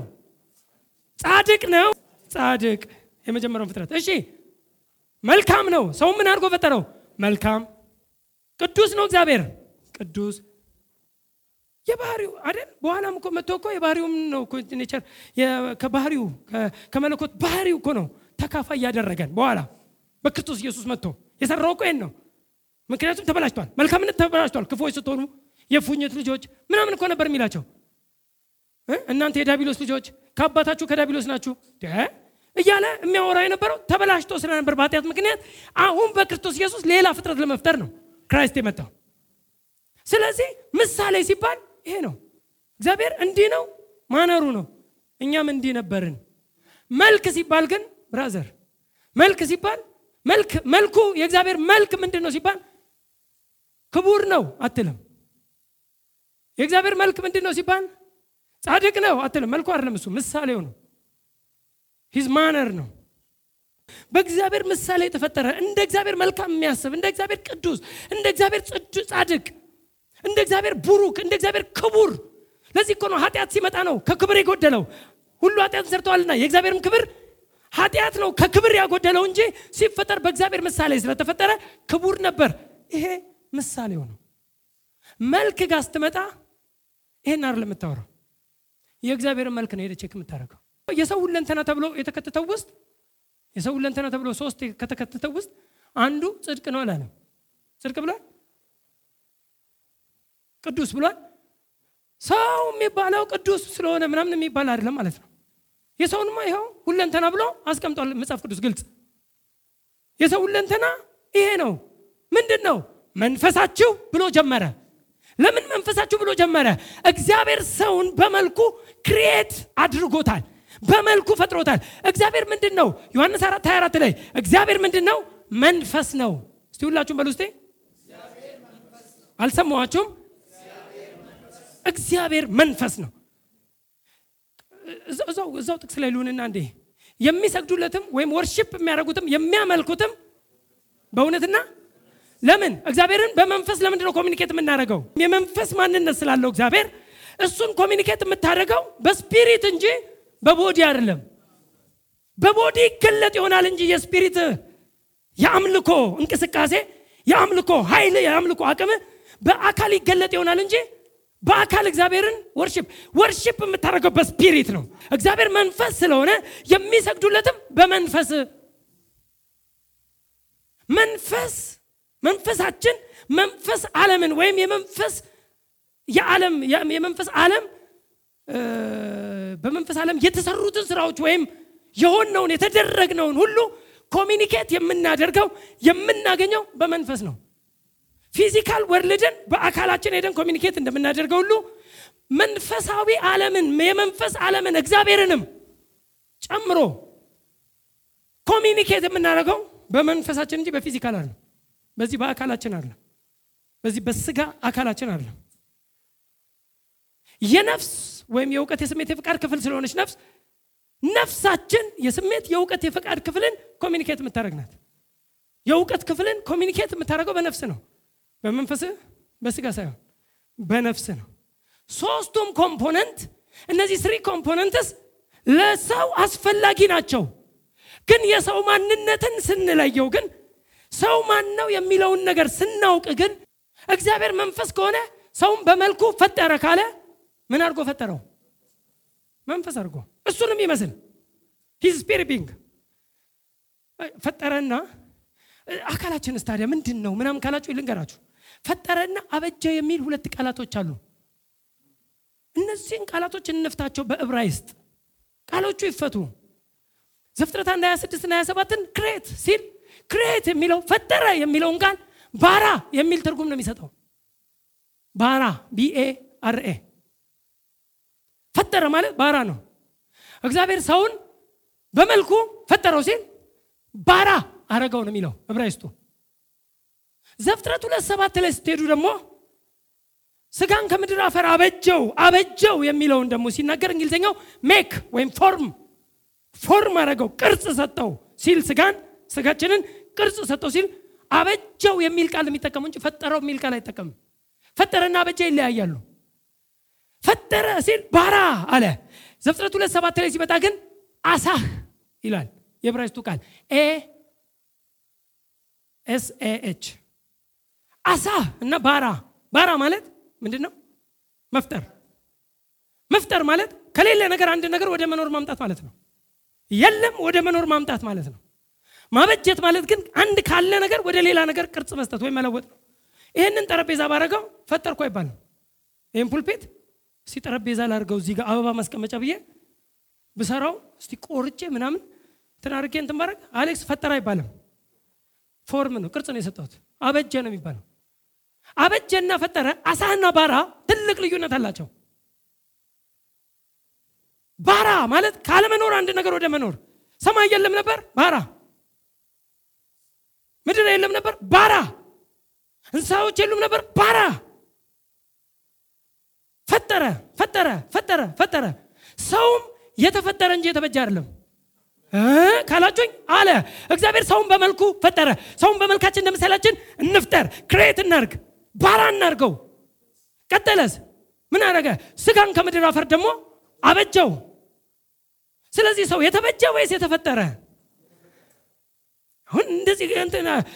ጻድቅ ነው። ጻድቅ የመጀመሪያውን ፍጥረት። እሺ መልካም ነው። ሰው ምን አድርጎ ፈጠረው? መልካም። ቅዱስ ነው እግዚአብሔር ቅዱስ የባህሪው አይደል? በኋላም እኮ መጥቶ እኮ የባህሪውም ነው ኔቸር ከባህሪው ከመለኮት ባህሪው እኮ ነው ተካፋይ እያደረገን በኋላ በክርስቶስ ኢየሱስ መጥቶ የሰራው እኮ ይሄን ነው። ምክንያቱም ተበላሽቷል፣ መልካምነት ተበላሽቷል። ክፎች ስትሆኑ የፉኝት ልጆች ምናምን እኮ ነበር የሚላቸው። እናንተ የዳቢሎስ ልጆች ከአባታችሁ ከዳቢሎስ ናችሁ እያለ የሚያወራ የነበረው ተበላሽቶ ስለነበር በኃጢአት ምክንያት አሁን በክርስቶስ ኢየሱስ ሌላ ፍጥረት ለመፍጠር ነው Christ የመጣው። ስለዚህ ምሳሌ ሲባል ይሄ ነው። እግዚአብሔር እንዲህ ነው manner ኡ ነው፣ እኛም እንዲህ ነበርን። መልክ ሲባል ግን brother መልክ ሲባል መልክ መልኩ የእግዚአብሔር መልክ ምንድን ነው ሲባል ክቡር ነው አትልም። የእግዚአብሔር መልክ ምንድን ነው ሲባል ጻድቅ ነው አትልም። መልኩ አይደለም እሱ ምሳሌው ነው። his manner ነው። በእግዚአብሔር ምሳሌ የተፈጠረ እንደ እግዚአብሔር መልካም የሚያስብ እንደ እግዚአብሔር ቅዱስ እንደ እግዚአብሔር ጻድቅ እንደ እግዚአብሔር ቡሩክ እንደ እግዚአብሔር ክቡር። ለዚህ እኮ ነው ኃጢአት ሲመጣ ነው ከክብር የጎደለው። ሁሉ ኃጢአትን ሰርተዋልና የእግዚአብሔርም ክብር ኃጢአት ነው ከክብር ያጎደለው እንጂ ሲፈጠር በእግዚአብሔር ምሳሌ ስለተፈጠረ ክቡር ነበር። ይሄ ምሳሌው ነው። መልክ ጋር ስትመጣ ይሄን አይደለም የምታወራው። የእግዚአብሔርን መልክ ነው ሄደች የምታደርገው። የሰው ሁለንተና ተብሎ የተከተተው ውስጥ የሰው ሁለንተና ተብሎ ሶስት ከተከተተው ውስጥ አንዱ ጽድቅ ነው አላለም። ጽድቅ ብሏል፣ ቅዱስ ብሏል። ሰው የሚባለው ቅዱስ ስለሆነ ምናምን የሚባል አይደለም ማለት ነው። የሰውንማ ይኸው ሁለንተና ብሎ አስቀምጧል መጽሐፍ ቅዱስ ግልጽ። የሰው ሁለንተና ይሄ ነው። ምንድን ነው? መንፈሳችሁ ብሎ ጀመረ። ለምን መንፈሳችሁ ብሎ ጀመረ? እግዚአብሔር ሰውን በመልኩ ክሪኤት አድርጎታል፣ በመልኩ ፈጥሮታል። እግዚአብሔር ምንድን ነው? ዮሐንስ 4 24 ላይ እግዚአብሔር ምንድን ነው? መንፈስ ነው። እስቲ ሁላችሁም በሉ እስቲ። አልሰማኋችሁም? እግዚአብሔር መንፈስ ነው። እዛው ጥቅስ ላይ ልሁንና እንዴ የሚሰግዱለትም ወይም worship የሚያደርጉትም የሚያመልኩትም በእውነትና ለምን እግዚአብሔርን በመንፈስ ለምንድን ነው communicate የምናደርገው? የመንፈስ ማንነት ስላለው እግዚአብሔር እሱን communicate የምታደርገው በ spirit እንጂ በ body አይደለም። በ body ይገለጥ ይሆናል እንጂ የ spirit የአምልኮ እንቅስቃሴ፣ የአምልኮ ኃይል፣ የአምልኮ አቅም በአካል ይገለጥ ይሆናል እንጂ በአካል እግዚአብሔርን ወርሽፕ ወርሽፕ የምታደርገው በስፒሪት ነው። እግዚአብሔር መንፈስ ስለሆነ የሚሰግዱለትም በመንፈስ መንፈስ መንፈሳችን መንፈስ ዓለምን ወይም የመንፈስ የዓለም የመንፈስ ዓለም በመንፈስ ዓለም የተሰሩትን ስራዎች ወይም የሆነውን የተደረግነውን ሁሉ ኮሚኒኬት የምናደርገው የምናገኘው በመንፈስ ነው። physical world ን በአካላችን ሄደን communicate እንደምናደርገው ሁሉ መንፈሳዊ ዓለምን የመንፈስ ዓለምን እግዚአብሔርንም ጨምሮ communicate የምናደርገው በመንፈሳችን እንጂ በ physical አለ በዚህ በአካላችን አለ በዚህ በስጋ አካላችን አለ የነፍስ ወይም የእውቀት የስሜት የፈቃድ ክፍል ስለሆነች ነፍስ ነፍሳችን የስሜት የእውቀት የፈቃድ ክፍልን communicate የምታደረግ ናት። የእውቀት ክፍልን communicate የምታደርገው በነፍስ ነው። በመንፈስ በስጋ ሳይሆን በነፍስ ነው። ሶስቱም component እነዚህ three components ለሰው አስፈላጊ ናቸው። ግን የሰው ማንነትን ስንለየው ግን ሰው ማን ነው የሚለውን ነገር ስናውቅ ግን እግዚአብሔር መንፈስ ከሆነ ሰውን በመልኩ ፈጠረ ካለ ምን አድርጎ ፈጠረው? መንፈስ አድርጎ። እሱንም ይመስል his spirit being ፈጠረና አካላችንስ ታዲያ ምንድን ነው ምናምን ካላችሁ ልንገራችሁ። ፈጠረና አበጀ የሚል ሁለት ቃላቶች አሉ። እነዚህን ቃላቶች እንፍታቸው በዕብራይስጥ። ቃሎቹ ይፈቱ። ዘፍጥረት 1 26 እና 27ን create ሲል create የሚለው ፈጠረ የሚለውን ቃል ባራ የሚል ትርጉም ነው የሚሰጠው። ባራ B A R A ፈጠረ ማለት ባራ ነው። እግዚአብሔር ሰውን በመልኩ ፈጠረው ሲል ባራ አረገው ነው የሚለው ዕብራይስጡ። ዘፍጥረት ሁለት ሰባት ላይ ስትሄዱ ደግሞ ስጋን ከምድር አፈር አበጀው አበጀው የሚለውን ደግሞ ሲናገር እንግሊዝኛው make ወይም form form አረገው ቅርጽ ሰጠው ሲል ስጋን ስጋችንን ቅርጽ ሰጠው ሲል አበጀው የሚል ቃል የሚጠቀሙ እንጂ ፈጠረው የሚል ቃል አይጠቀምም። ፈጠረና አበጀ ይለያያሉ። ፈጠረ ሲል ባራ አለ። ዘፍጥረት ሁለት ሰባት ላይ ሲመጣ ግን አሳህ ይላል የዕብራይስጡ ቃል A S A H አሳህ እና ባራ ባራ ማለት ምንድን ነው? መፍጠር መፍጠር ማለት ከሌለ ነገር አንድ ነገር ወደ መኖር ማምጣት ማለት ነው። የለም ወደ መኖር ማምጣት ማለት ነው። ማበጀት ማለት ግን አንድ ካለ ነገር ወደ ሌላ ነገር ቅርጽ መስጠት ወይም መለወጥ ነው። ይህንን ጠረጴዛ ባረገው ፈጠርኩ አይባልም። ይህን pulpit እስቲ ጠረጴዛ ላድርገው እዚህ ጋር አበባ ማስቀመጫ ብዬ ብሰራው እስቲ ቆርጬ ምናምን አድርጌ እንትን ባረግ አሌክስ ፈጠረ አይባልም። form ነው፣ ቅርጽ ነው የሰጠሁት። አበጀ ነው የሚባለው። አበጀና ፈጠረ አሳህና ባራ ትልቅ ልዩነት አላቸው። ባራ ማለት ካለመኖር አንድ ነገር ወደ መኖር። ሰማይ የለም ነበር፣ ባራ። ምድር የለም ነበር፣ ባራ። እንስሳዎች የሉም ነበር፣ ባራ። ፈጠረ ፈጠረ ፈጠረ ፈጠረ። ሰውም የተፈጠረ እንጂ የተበጀ አይደለም ካላችሁኝ አለ እግዚአብሔር ሰውን በመልኩ ፈጠረ። ሰውን በመልካችን እንደ ምሳሌያችን እንፍጠር፣ ክሬት እናርግ፣ ባራ እናርገው። ቀጠለስ ምን አደረገ? ስጋን ከምድር አፈር ደግሞ አበጀው። ስለዚህ ሰው የተበጀ ወይስ የተፈጠረ? አሁን እንደዚህ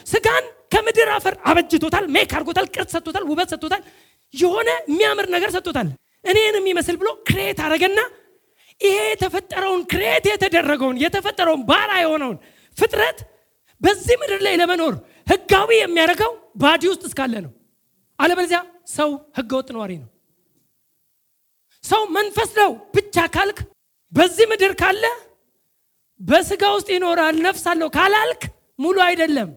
ስጋን ከምድር አፈር አበጅቶታል፣ make አድርጎታል፣ ቅርጽ ሰጥቶታል፣ ውበት ሰጥቶታል፣ የሆነ የሚያምር ነገር ሰጥቶታል። እኔን የሚመስል ብሎ create አደረገና ይሄ የተፈጠረውን create የተደረገውን የተፈጠረውን ባራ የሆነውን ፍጥረት በዚህ ምድር ላይ ለመኖር ህጋዊ የሚያደርገው body ውስጥ እስካለ ነው። አለበለዚያ ሰው ህገወጥ ነዋሪ ነው። ሰው መንፈስ ነው ብቻ ካልክ በዚህ ምድር ካለ በስጋ ውስጥ ይኖራል ነፍስ አለው ካላልክ ሙሉ አይደለም።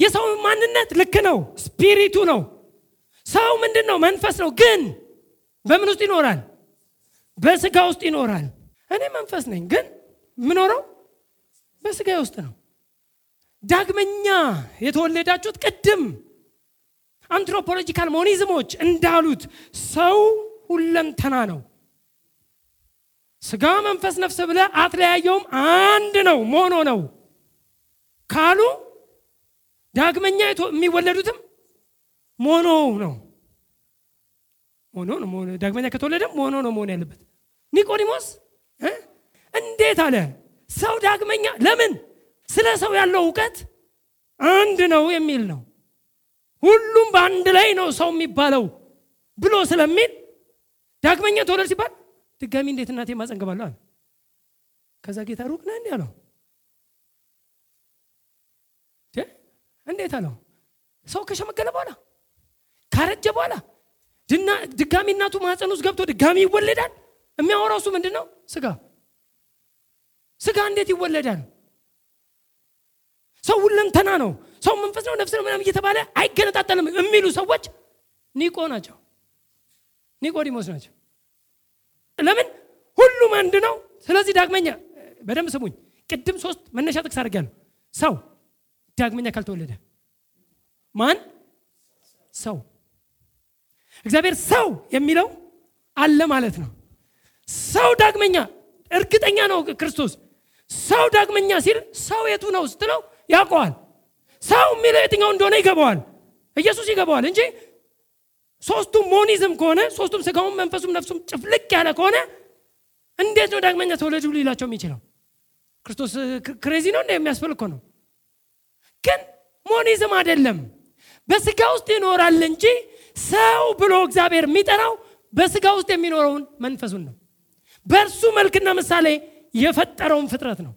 የሰው ማንነት ልክ ነው፣ spirit ኡ ነው። ሰው ምንድን ነው? መንፈስ ነው። ግን በምን ውስጥ ይኖራል? በስጋ ውስጥ ይኖራል። እኔ መንፈስ ነኝ፣ ግን የምኖረው በስጋ ውስጥ ነው። ዳግመኛ የተወለዳችሁት ቅድም anthropological monism ኦች እንዳሉት ሰው ሁለንተና ነው። ስጋ፣ መንፈስ፣ ነፍስ ብለ አትለያየውም። አንድ ነው፣ mono ነው ካሉ ዳግመኛ የሚወለዱትም mono ነው። ሞኖ ነው። ዳግመኛ ከተወለደም ሞኖ ነው መሆን ያለበት። ኒቆዲሞስ እንዴት አለ? ሰው ዳግመኛ ለምን? ስለ ሰው ያለው እውቀት አንድ ነው የሚል ነው። ሁሉም በአንድ ላይ ነው ሰው የሚባለው ብሎ ስለሚል ዳግመኛ ተወለድ ሲባል ድጋሚ እንዴት እናቴ ማጸንገባለሁ አለ። ከዛ ጌታ ሩቅ ነህ እንዲህ አለው። እንዴት አለው? ሰው ከሸመገለ በኋላ ካረጀ በኋላ ድጋሚ እናቱ ማህፀን ውስጥ ገብቶ ድጋሚ ይወለዳል። የሚያወራው እሱ ምንድን ነው? ስጋ ስጋ እንዴት ይወለዳል? ሰው ሁለንተና ነው። ሰው መንፈስ ነው፣ ነፍስ ነው ምናምን እየተባለ አይገነጣጠልም የሚሉ ሰዎች ኒቆ ናቸው፣ ኒቆዲሞስ ናቸው። ለምን? ሁሉም አንድ ነው። ስለዚህ ዳግመኛ በደንብ ስሙኝ። ቅድም ሶስት መነሻ ጥቅስ አድርጌያለሁ። ሰው ዳግመኛ ካልተወለደ ማን ሰው እግዚአብሔር ሰው የሚለው አለ ማለት ነው። ሰው ዳግመኛ እርግጠኛ ነው ክርስቶስ ሰው ዳግመኛ ሲል ሰው የቱ ነው ስትለው ያውቀዋል። ሰው የሚለው የትኛው እንደሆነ ይገባዋል። ኢየሱስ ይገባዋል እንጂ ሶስቱም ሞኒዝም ከሆነ ሶስቱም ስጋውም መንፈሱም ነፍሱም ጭፍልቅ ያለ ከሆነ እንዴት ነው ዳግመኛ ተወለዱ ሊላቸው የሚችለው? ክርስቶስ ክሬዚ ነው እንደ የሚያስብል እኮ ነው። ግን ሞኒዝም አይደለም። በስጋ ውስጥ ይኖራል እንጂ ሰው ብሎ እግዚአብሔር የሚጠራው በስጋ ውስጥ የሚኖረውን መንፈሱን ነው። በእርሱ መልክና ምሳሌ የፈጠረውን ፍጥረት ነው።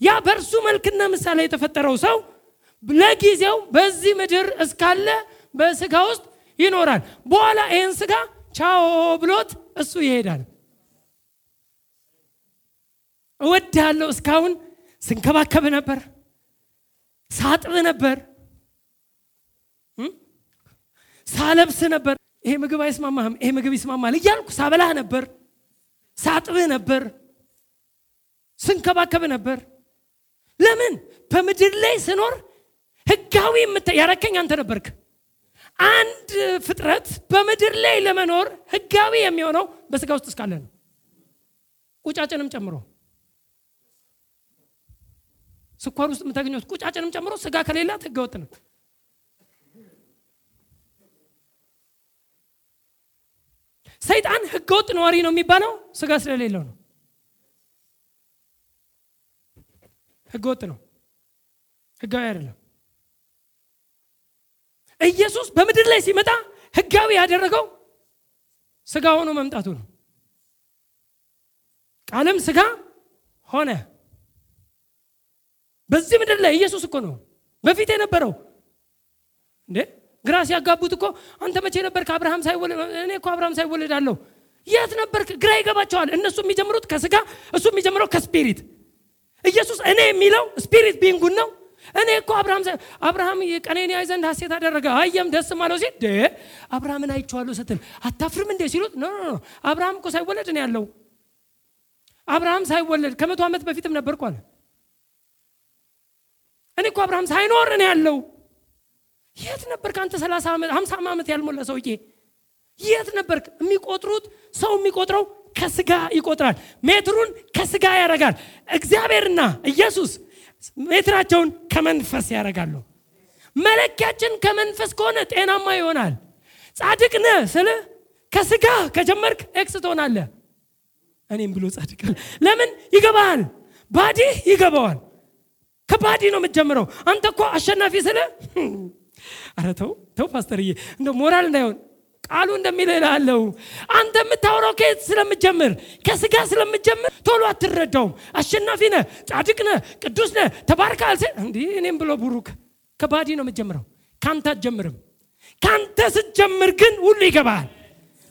ያ በእርሱ መልክና ምሳሌ የተፈጠረው ሰው ለጊዜው በዚህ ምድር እስካለ በስጋ ውስጥ ይኖራል። በኋላ ይህን ስጋ ቻው ብሎት እሱ ይሄዳል። እወድሃለሁ እስካሁን ስንከባከብ ነበር፣ ሳጥብ ነበር፣ ሳለብስ ነበር። ይሄ ምግብ አይስማማህም፣ ይሄ ምግብ ይስማማል እያልኩ ሳበላህ ነበር፣ ሳጥብህ ነበር፣ ስንከባከብ ነበር። ለምን በምድር ላይ ስኖር ህጋዊ ያረከኝ አንተ ነበርክ። አንድ ፍጥረት በምድር ላይ ለመኖር ህጋዊ የሚሆነው በስጋ ውስጥ እስካለ ነው። ቁጫጭንም ጨምሮ ስኳር ውስጥ የምታገኘት ቁጫጭንም ጨምሮ ስጋ ከሌላት ህገወጥ ነው። ሰይጣን ህገወጥ ነዋሪ ነው የሚባለው ስጋ ስለሌለው ነው። ህገወጥ ነው፣ ህጋዊ አይደለም። ኢየሱስ በምድር ላይ ሲመጣ ህጋዊ ያደረገው ስጋ ሆኖ መምጣቱ ነው። ቃልም ስጋ ሆነ። በዚህ ምድር ላይ ኢየሱስ እኮ ነው በፊት የነበረው። እንዴ ግራ ሲያጋቡት እኮ አንተ መቼ ነበር ከአብርሃም ሳይወለድ እኔ እኮ አብርሃም ሳይወለድ አለው የት ነበር ግራ ይገባቸዋል። እነሱ የሚጀምሩት ከስጋ እሱ የሚጀምረው ከ spirit። ኢየሱስ እኔ የሚለው spirit being ኡን ነው እኔ እኮ አብርሃም አብርሃም ቀኔን ያይ ዘንድ ሀሴት አደረገ። አየም ደስ አለው ሲል አብርሃምን አይቼዋለሁ ስትል አታፍርም እንዴ ሲሉት no no አብርሃም እኮ ሳይወለድ እኔ ያለው። አብርሃም ሳይወለድ ከመቶ ዓመት በፊትም ነበርኩ አለ። እኔ እኮ አብርሃም ሳይኖር እኔ ያለው። የት ነበር ከአንተ ሰላሳ ዓመት ሀምሳ ዓመት ያልሞላ ሰውዬ? የት ነበር የሚቆጥሩት? ሰው የሚቆጥረው ከስጋ ይቆጥራል። ሜትሩን ከስጋ ያደርጋል እግዚአብሔርና ኢየሱስ ሜትራቸውን ከመንፈስ ያደርጋሉ። መለኪያችን ከመንፈስ ከሆነ ጤናማ ይሆናል። ጻድቅ ነህ ስልህ ከስጋ ከጀመርክ X ትሆናለህ። እኔም ብሎ ጻድቅ ለምን? ይገባሃል። body ይገባዋል። ከ body ነው የምትጀምረው። አንተ እኮ አሸናፊ ስለ አረ ተው ተው ፓስተርዬ። እንደ ሞራል እንዳይሆን ቃሉ እንደሚል እልሃለሁ አንተ የምታወራው ከየት ስለምጀምር? ከስጋ ስለምጀምር? ቶሎ አትረዳውም። አሸናፊ ነህ ጻድቅ ነህ ቅዱስ ነህ ተባርካል እንዲህ እኔም ብሎ ቡሩክ ከባዲ ነው የምትጀምረው ከአንተ አትጀምርም። ከአንተ ስትጀምር ግን ሁሉ ይገባል።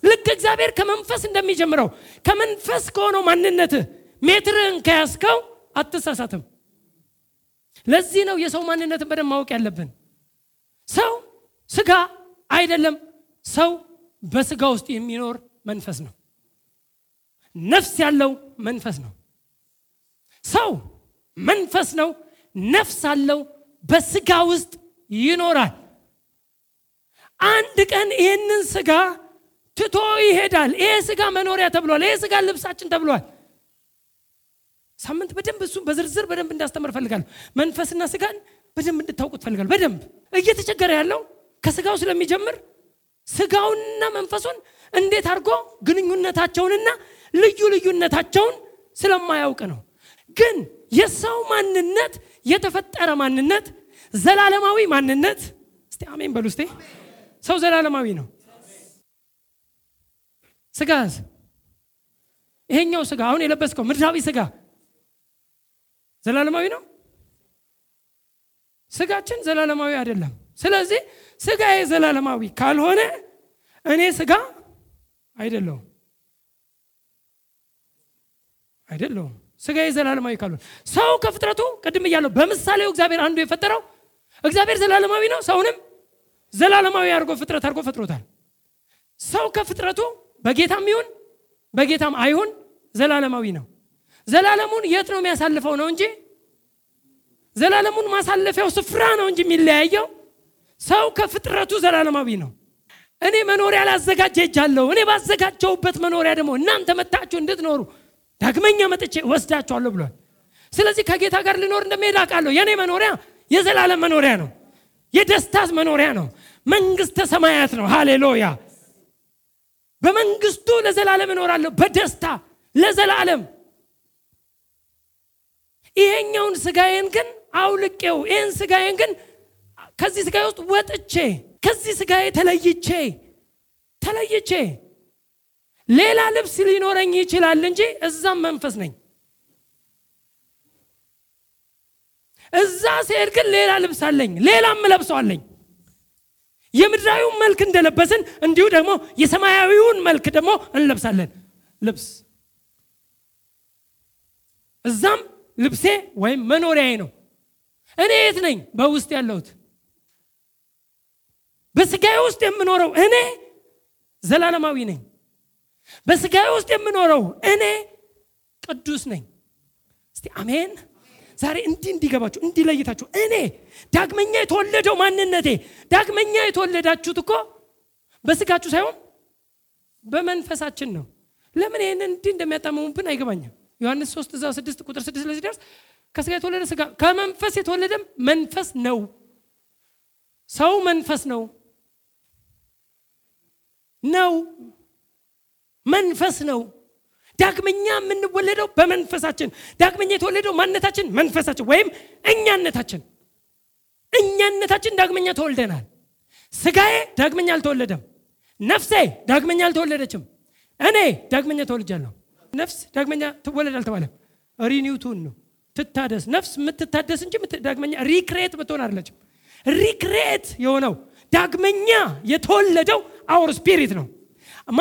ልክ እግዚአብሔር ከመንፈስ እንደሚጀምረው ከመንፈስ ከሆነው ማንነትህ ሜትርህን ከያዝከው አትሳሳትም። ለዚህ ነው የሰው ማንነትን በደንብ ማወቅ ያለብን። ሰው ስጋ አይደለም ሰው በስጋ ውስጥ የሚኖር መንፈስ ነው። ነፍስ ያለው መንፈስ ነው። ሰው መንፈስ ነው። ነፍስ አለው። በስጋ ውስጥ ይኖራል። አንድ ቀን ይህንን ስጋ ትቶ ይሄዳል። ይሄ ስጋ መኖሪያ ተብሏል። ይሄ ስጋ ልብሳችን ተብሏል። ሳምንት በደንብ እሱም በዝርዝር በደንብ እንዳስተምር ፈልጋለሁ መንፈስና ስጋን በደንብ እንድታውቁት ፈልጋለሁ በደንብ እየተቸገረ ያለው ከስጋው ስለሚጀምር ስጋውንና መንፈሱን እንዴት አድርጎ ግንኙነታቸውንና ልዩ ልዩነታቸውን ስለማያውቅ ነው። ግን የሰው ማንነት የተፈጠረ ማንነት ዘላለማዊ ማንነት እስቲ አሜን በሉ እስቲ። ሰው ዘላለማዊ ነው። ስጋስ ይሄኛው ስጋ አሁን የለበስከው ምድራዊ ስጋ ዘላለማዊ ነው? ስጋችን ዘላለማዊ አይደለም። ስለዚህ ስጋዬ ዘላለማዊ ካልሆነ እኔ ስጋ አይደለሁም። አይደለሁም። ስጋዬ ዘላለማዊ ካልሆነ ሰው ከፍጥረቱ ቅድም እያለው በምሳሌው እግዚአብሔር አንዱ የፈጠረው እግዚአብሔር ዘላለማዊ ነው። ሰውንም ዘላለማዊ አድርጎ ፍጥረት አድርጎ ፈጥሮታል። ሰው ከፍጥረቱ በጌታም ይሁን በጌታም አይሁን ዘላለማዊ ነው። ዘላለሙን የት ነው የሚያሳልፈው ነው እንጂ? ዘላለሙን ማሳለፊያው ስፍራ ነው እንጂ የሚለያየው ሰው ከፍጥረቱ ዘላለማዊ ነው። እኔ መኖሪያ ላዘጋጀ ሄጃለሁ እኔ ባዘጋጀውበት መኖሪያ ደግሞ እናንተ መታችሁ እንድትኖሩ ዳግመኛ መጥቼ ወስዳችኋለሁ ብሏል። ስለዚህ ከጌታ ጋር ልኖር እንደሚሄድ አውቃለሁ። የእኔ መኖሪያ የዘላለም መኖሪያ ነው። የደስታት መኖሪያ ነው። መንግስተ ሰማያት ነው። ሃሌሉያ! በመንግስቱ ለዘላለም እኖራለሁ። በደስታ ለዘላለም! ይሄኛውን ስጋዬን ግን አውልቄው ይህን ስጋዬን ግን ከዚህ ስጋዬ ውስጥ ወጥቼ ከዚህ ስጋዬ ተለይቼ ተለይቼ ሌላ ልብስ ሊኖረኝ ይችላል እንጂ እዛም መንፈስ ነኝ። እዛ ሲሄድ ግን ሌላ ልብስ አለኝ ሌላም ለብሰው የምድራዊውን መልክ እንደለበስን እንዲሁ ደግሞ የሰማያዊውን መልክ ደግሞ እንለብሳለን። ልብስ እዛም ልብሴ ወይም መኖሪያዬ ነው። እኔ የት ነኝ በውስጥ ያለሁት በስጋዬ ውስጥ የምኖረው እኔ ዘላለማዊ ነኝ በስጋዬ ውስጥ የምኖረው እኔ ቅዱስ ነኝ እስቲ አሜን ዛሬ እንዲህ እንዲገባችሁ እንዲለይታችሁ እኔ ዳግመኛ የተወለደው ማንነቴ ዳግመኛ የተወለዳችሁት እኮ በስጋችሁ ሳይሆን በመንፈሳችን ነው። ለምን ይህንን እንዲህ እንደሚያጣመሙብን አይገባኝም። ዮሐንስ 3 እዛው 6 ቁጥር 6 ላይ ሲደርስ ከስጋ የተወለደ ስጋ ከመንፈስ የተወለደም መንፈስ ነው። ሰው መንፈስ ነው ነው መንፈስ ነው። ዳግመኛ የምንወለደው በመንፈሳችን ዳግመኛ የተወለደው ማንነታችን መንፈሳችን ወይም እኛነታችን እኛነታችን ዳግመኛ ተወልደናል። ስጋዬ ዳግመኛ አልተወለደም። ነፍሴ ዳግመኛ አልተወለደችም። እኔ ዳግመኛ ተወልጃለሁ። ነፍስ ዳግመኛ ትወለድ አልተባለም። renew ትሁን ነው ትታደስ። ነፍስ የምትታደስ እንጂ ዳግመኛ recreate ምትሆን አይደለችም። recreate የሆነው ዳግመኛ የተወለደው our spirit ነው።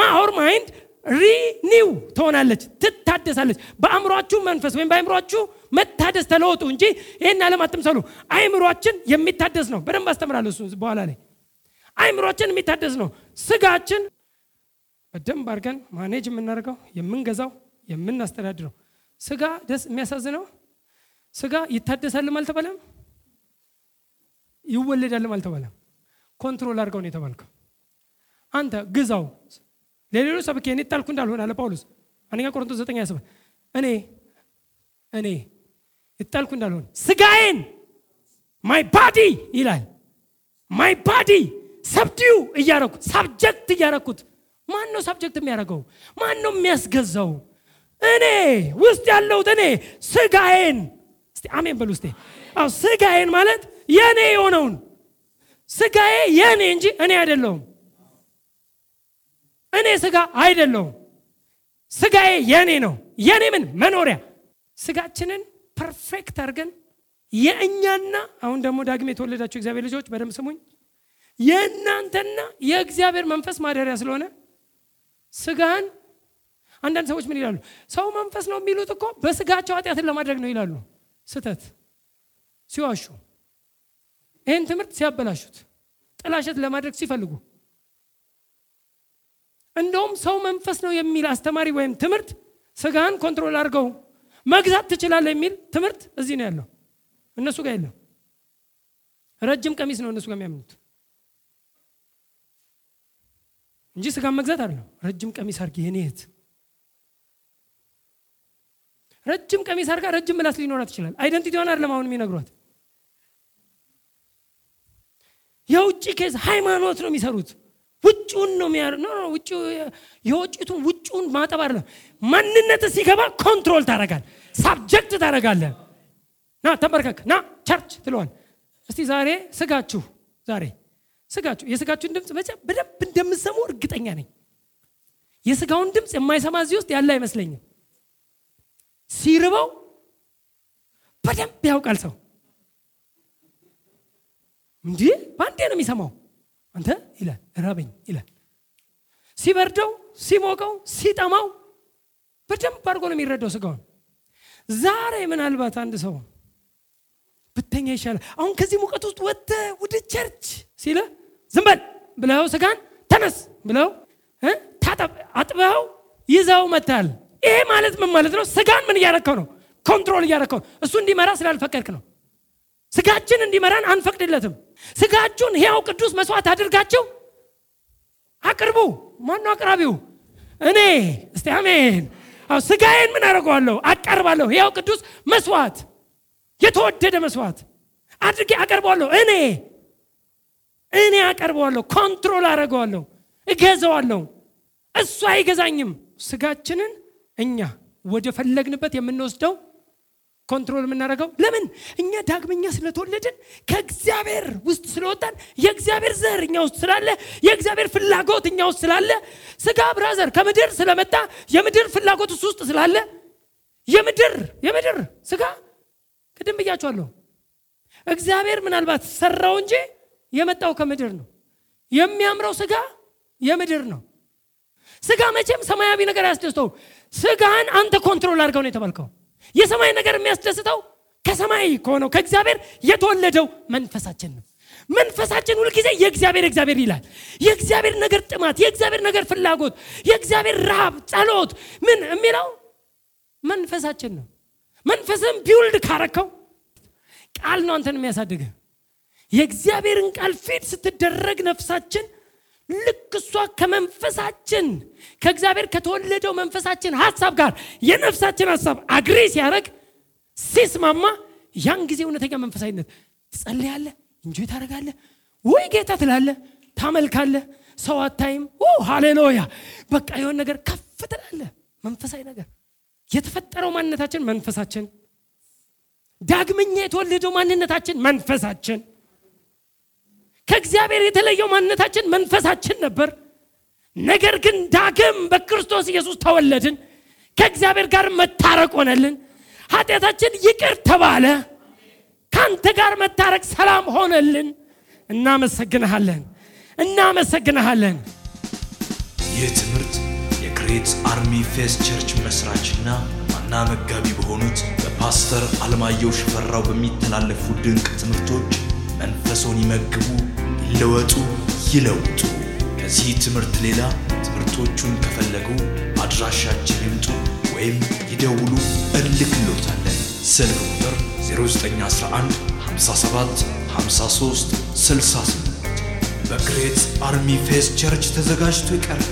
our mind renew ትሆናለች፣ ትታደሳለች። በአእምሯችሁ መንፈስ ወይም በአእምሯችሁ መታደስ ተለወጡ እንጂ ይህን ዓለም አትምሰሉ። አእምሯችን የሚታደስ ነው። በደንብ አስተምራለሁ እሱ በኋላ ላይ። አእምሯችን የሚታደስ ነው። ስጋችን በደንብ አድርገን manage የምናደርገው የምንገዛው፣ የምናስተዳድረው። ስጋ ደስ የሚያሳዝነው ስጋ ይታደሳልም አልተባለም፣ ይወለዳልም አልተባለም። control አድርገው ነው የተባልከው። አንተ ግዛው። ለሌሎች ሰብኬ እኔ ጣልኩ እንዳልሆነ አለ ጳውሎስ። አንደኛ ቆሮንቶስ 9 27 እኔ እኔ ይጣልኩ እንዳልሆነ ስጋዬን my body ይላል። my body subdue እያረኩት subject እያረኩት። ማን ነው subject የሚያደርገው? ማን ነው የሚያስገዛው? እኔ ውስጥ ያለሁት እኔ ስጋዬን። እስቲ አሜን በሉ አዎ ስጋዬን ማለት የእኔ የሆነውን። ስጋዬ የእኔ እንጂ እኔ አይደለሁም እኔ ስጋ አይደለሁም። ስጋዬ የኔ ነው። የኔ ምን መኖሪያ ስጋችንን perfect አድርገን የእኛና አሁን ደግሞ ዳግም የተወለዳችሁ እግዚአብሔር ልጆች በደንብ ስሙኝ። የእናንተና የእግዚአብሔር መንፈስ ማደሪያ ስለሆነ ስጋህን አንዳንድ ሰዎች ምን ይላሉ? ሰው መንፈስ ነው የሚሉት እኮ በስጋቸው ኃጢአትን ለማድረግ ነው ይላሉ። ስተት ሲዋሹ፣ ይህን ትምህርት ሲያበላሹት፣ ጥላሸት ለማድረግ ሲፈልጉ እንደውም ሰው መንፈስ ነው የሚል አስተማሪ ወይም ትምህርት ስጋን control አድርገው መግዛት ትችላለህ የሚል ትምህርት እዚህ ነው ያለው። እነሱ ጋር የለም። ረጅም ቀሚስ ነው እነሱ ጋር የሚያምኑት እንጂ ስጋን መግዛት አይደለም። ረጅም ቀሚስ አድርጊ የኔ ረጅም ቀሚስ አድርጋ ረጅም ምላስ ሊኖራት ይችላል። identity ዋን አይደለም አሁን የሚነግሯት። የውጭ case ሃይማኖት ነው የሚሰሩት ውጭውን ነው የሚያ የውጭቱን ውጭውን ማጠብ አይደለም። ማንነት ሲገባ control ታደርጋል፣ subject ታደርጋለህ። ና ተንበርከክ፣ ና church ትለዋል። እስቲ ዛሬ ስጋችሁ ዛሬ ስጋችሁ የስጋችሁን ድምፅ በደንብ እንደምሰሙ እርግጠኛ ነኝ። የስጋውን ድምፅ የማይሰማ እዚህ ውስጥ ያለ አይመስለኝም። ሲርበው በደንብ ያውቃል ሰው። እንዲህ በአንዴ ነው የሚሰማው። አንተ ይላል ራበኝ ይላል። ሲበርደው፣ ሲሞቀው፣ ሲጠማው በደንብ አድርጎ ነው የሚረዳው ስጋውን። ዛሬ ምናልባት አንድ ሰው ብተኛ ይሻላል አሁን ከዚህ ሙቀት ውስጥ ወጥተህ ወደ church ሲል ዝም ብለው ስጋን ተነስ ብለው አጥበው ይዘው መታል። ይሄ ማለት ምን ማለት ነው? ስጋን ምን እያረከው ነው? control እያረከው እሱ እንዲመራ ስላልፈቀድክ ነው። ስጋችን እንዲመራን አንፈቅድለትም። ስጋችሁን ሕያው ቅዱስ መስዋዕት አድርጋችሁ አቅርቡ። ማነው አቅራቢው? እኔ። እስቲ አሜን። ስጋዬን ምን አደርገዋለሁ? አቀርባለሁ። ሕያው ቅዱስ መስዋዕት፣ የተወደደ መስዋዕት አድርጌ አቀርበዋለሁ። እኔ እኔ አቀርበዋለሁ፣ control አደርገዋለሁ፣ እገዛዋለሁ። እሱ አይገዛኝም። ስጋችንን እኛ ወደ ፈለግንበት የምንወስደው control የምናደርገው ለምን? እኛ ዳግመኛ ስለተወለድን ከእግዚአብሔር ውስጥ ስለወጣን የእግዚአብሔር ዘር እኛ ውስጥ ስላለ የእግዚአብሔር ፍላጎት እኛ ውስጥ ስላለ ስጋ brother ከምድር ስለመጣ የምድር ፍላጎት እሱ ውስጥ ስላለ የምድር የምድር ስጋ ቅድም ብያቸዋለሁ። እግዚአብሔር ምናልባት ሰራው እንጂ የመጣው ከምድር ነው። የሚያምረው ስጋ የምድር ነው። ስጋ መቼም ሰማያዊ ነገር አያስደስተው። ስጋን አንተ control አድርገው ነው የተባልከው። የሰማይ ነገር የሚያስደስተው ከሰማይ ከሆነው ከእግዚአብሔር የተወለደው መንፈሳችን ነው። መንፈሳችን ሁልጊዜ የእግዚአብሔር እግዚአብሔር ይላል። የእግዚአብሔር ነገር ጥማት፣ የእግዚአብሔር ነገር ፍላጎት፣ የእግዚአብሔር ረሃብ፣ ጸሎት ምን የሚለው መንፈሳችን ነው። መንፈስም ቢውልድ ካረከው ቃል ነው አንተን የሚያሳድግህ። የእግዚአብሔርን ቃል ፊት ስትደረግ ነፍሳችን ልክ እሷ ከመንፈሳችን ከእግዚአብሔር ከተወለደው መንፈሳችን ሀሳብ ጋር የነፍሳችን ሀሳብ አግሬ ሲያደርግ ሲስማማ ያን ጊዜ እውነተኛ መንፈሳዊነት ትጸልያለህ፣ እንጆይ ታደርጋለህ፣ ወይ ጌታ ትላለህ፣ ታመልካለህ፣ ሰው አታይም። ሃሌሉያ በቃ የሆን ነገር ከፍ ትላለህ። መንፈሳዊ ነገር የተፈጠረው ማንነታችን መንፈሳችን፣ ዳግመኛ የተወለደው ማንነታችን መንፈሳችን ከእግዚአብሔር የተለየው ማንነታችን መንፈሳችን ነበር። ነገር ግን ዳግም በክርስቶስ ኢየሱስ ተወለድን። ከእግዚአብሔር ጋር መታረቅ ሆነልን። ኃጢአታችን ይቅር ተባለ። ከአንተ ጋር መታረቅ ሰላም ሆነልን። እናመሰግንሃለን፣ እናመሰግንሃለን። ይህ ትምህርት የ Great Army Faith Church መስራችና ዋና መጋቢ በሆኑት በፓስተር አለማየሁ ሽፈራው በሚተላለፉ ድንቅ ትምህርቶች መንፈሶን ይመግቡ፣ ይለወጡ፣ ይለውጡ። ከዚህ ትምህርት ሌላ ትምህርቶቹን ከፈለጉ አድራሻችን ይምጡ ወይም ይደውሉ፣ እልክሎታለን። ስልክ ቁጥር 0911 57 53 68 በ Great Army Faith Church ተዘጋጅቶ ይቀርብ።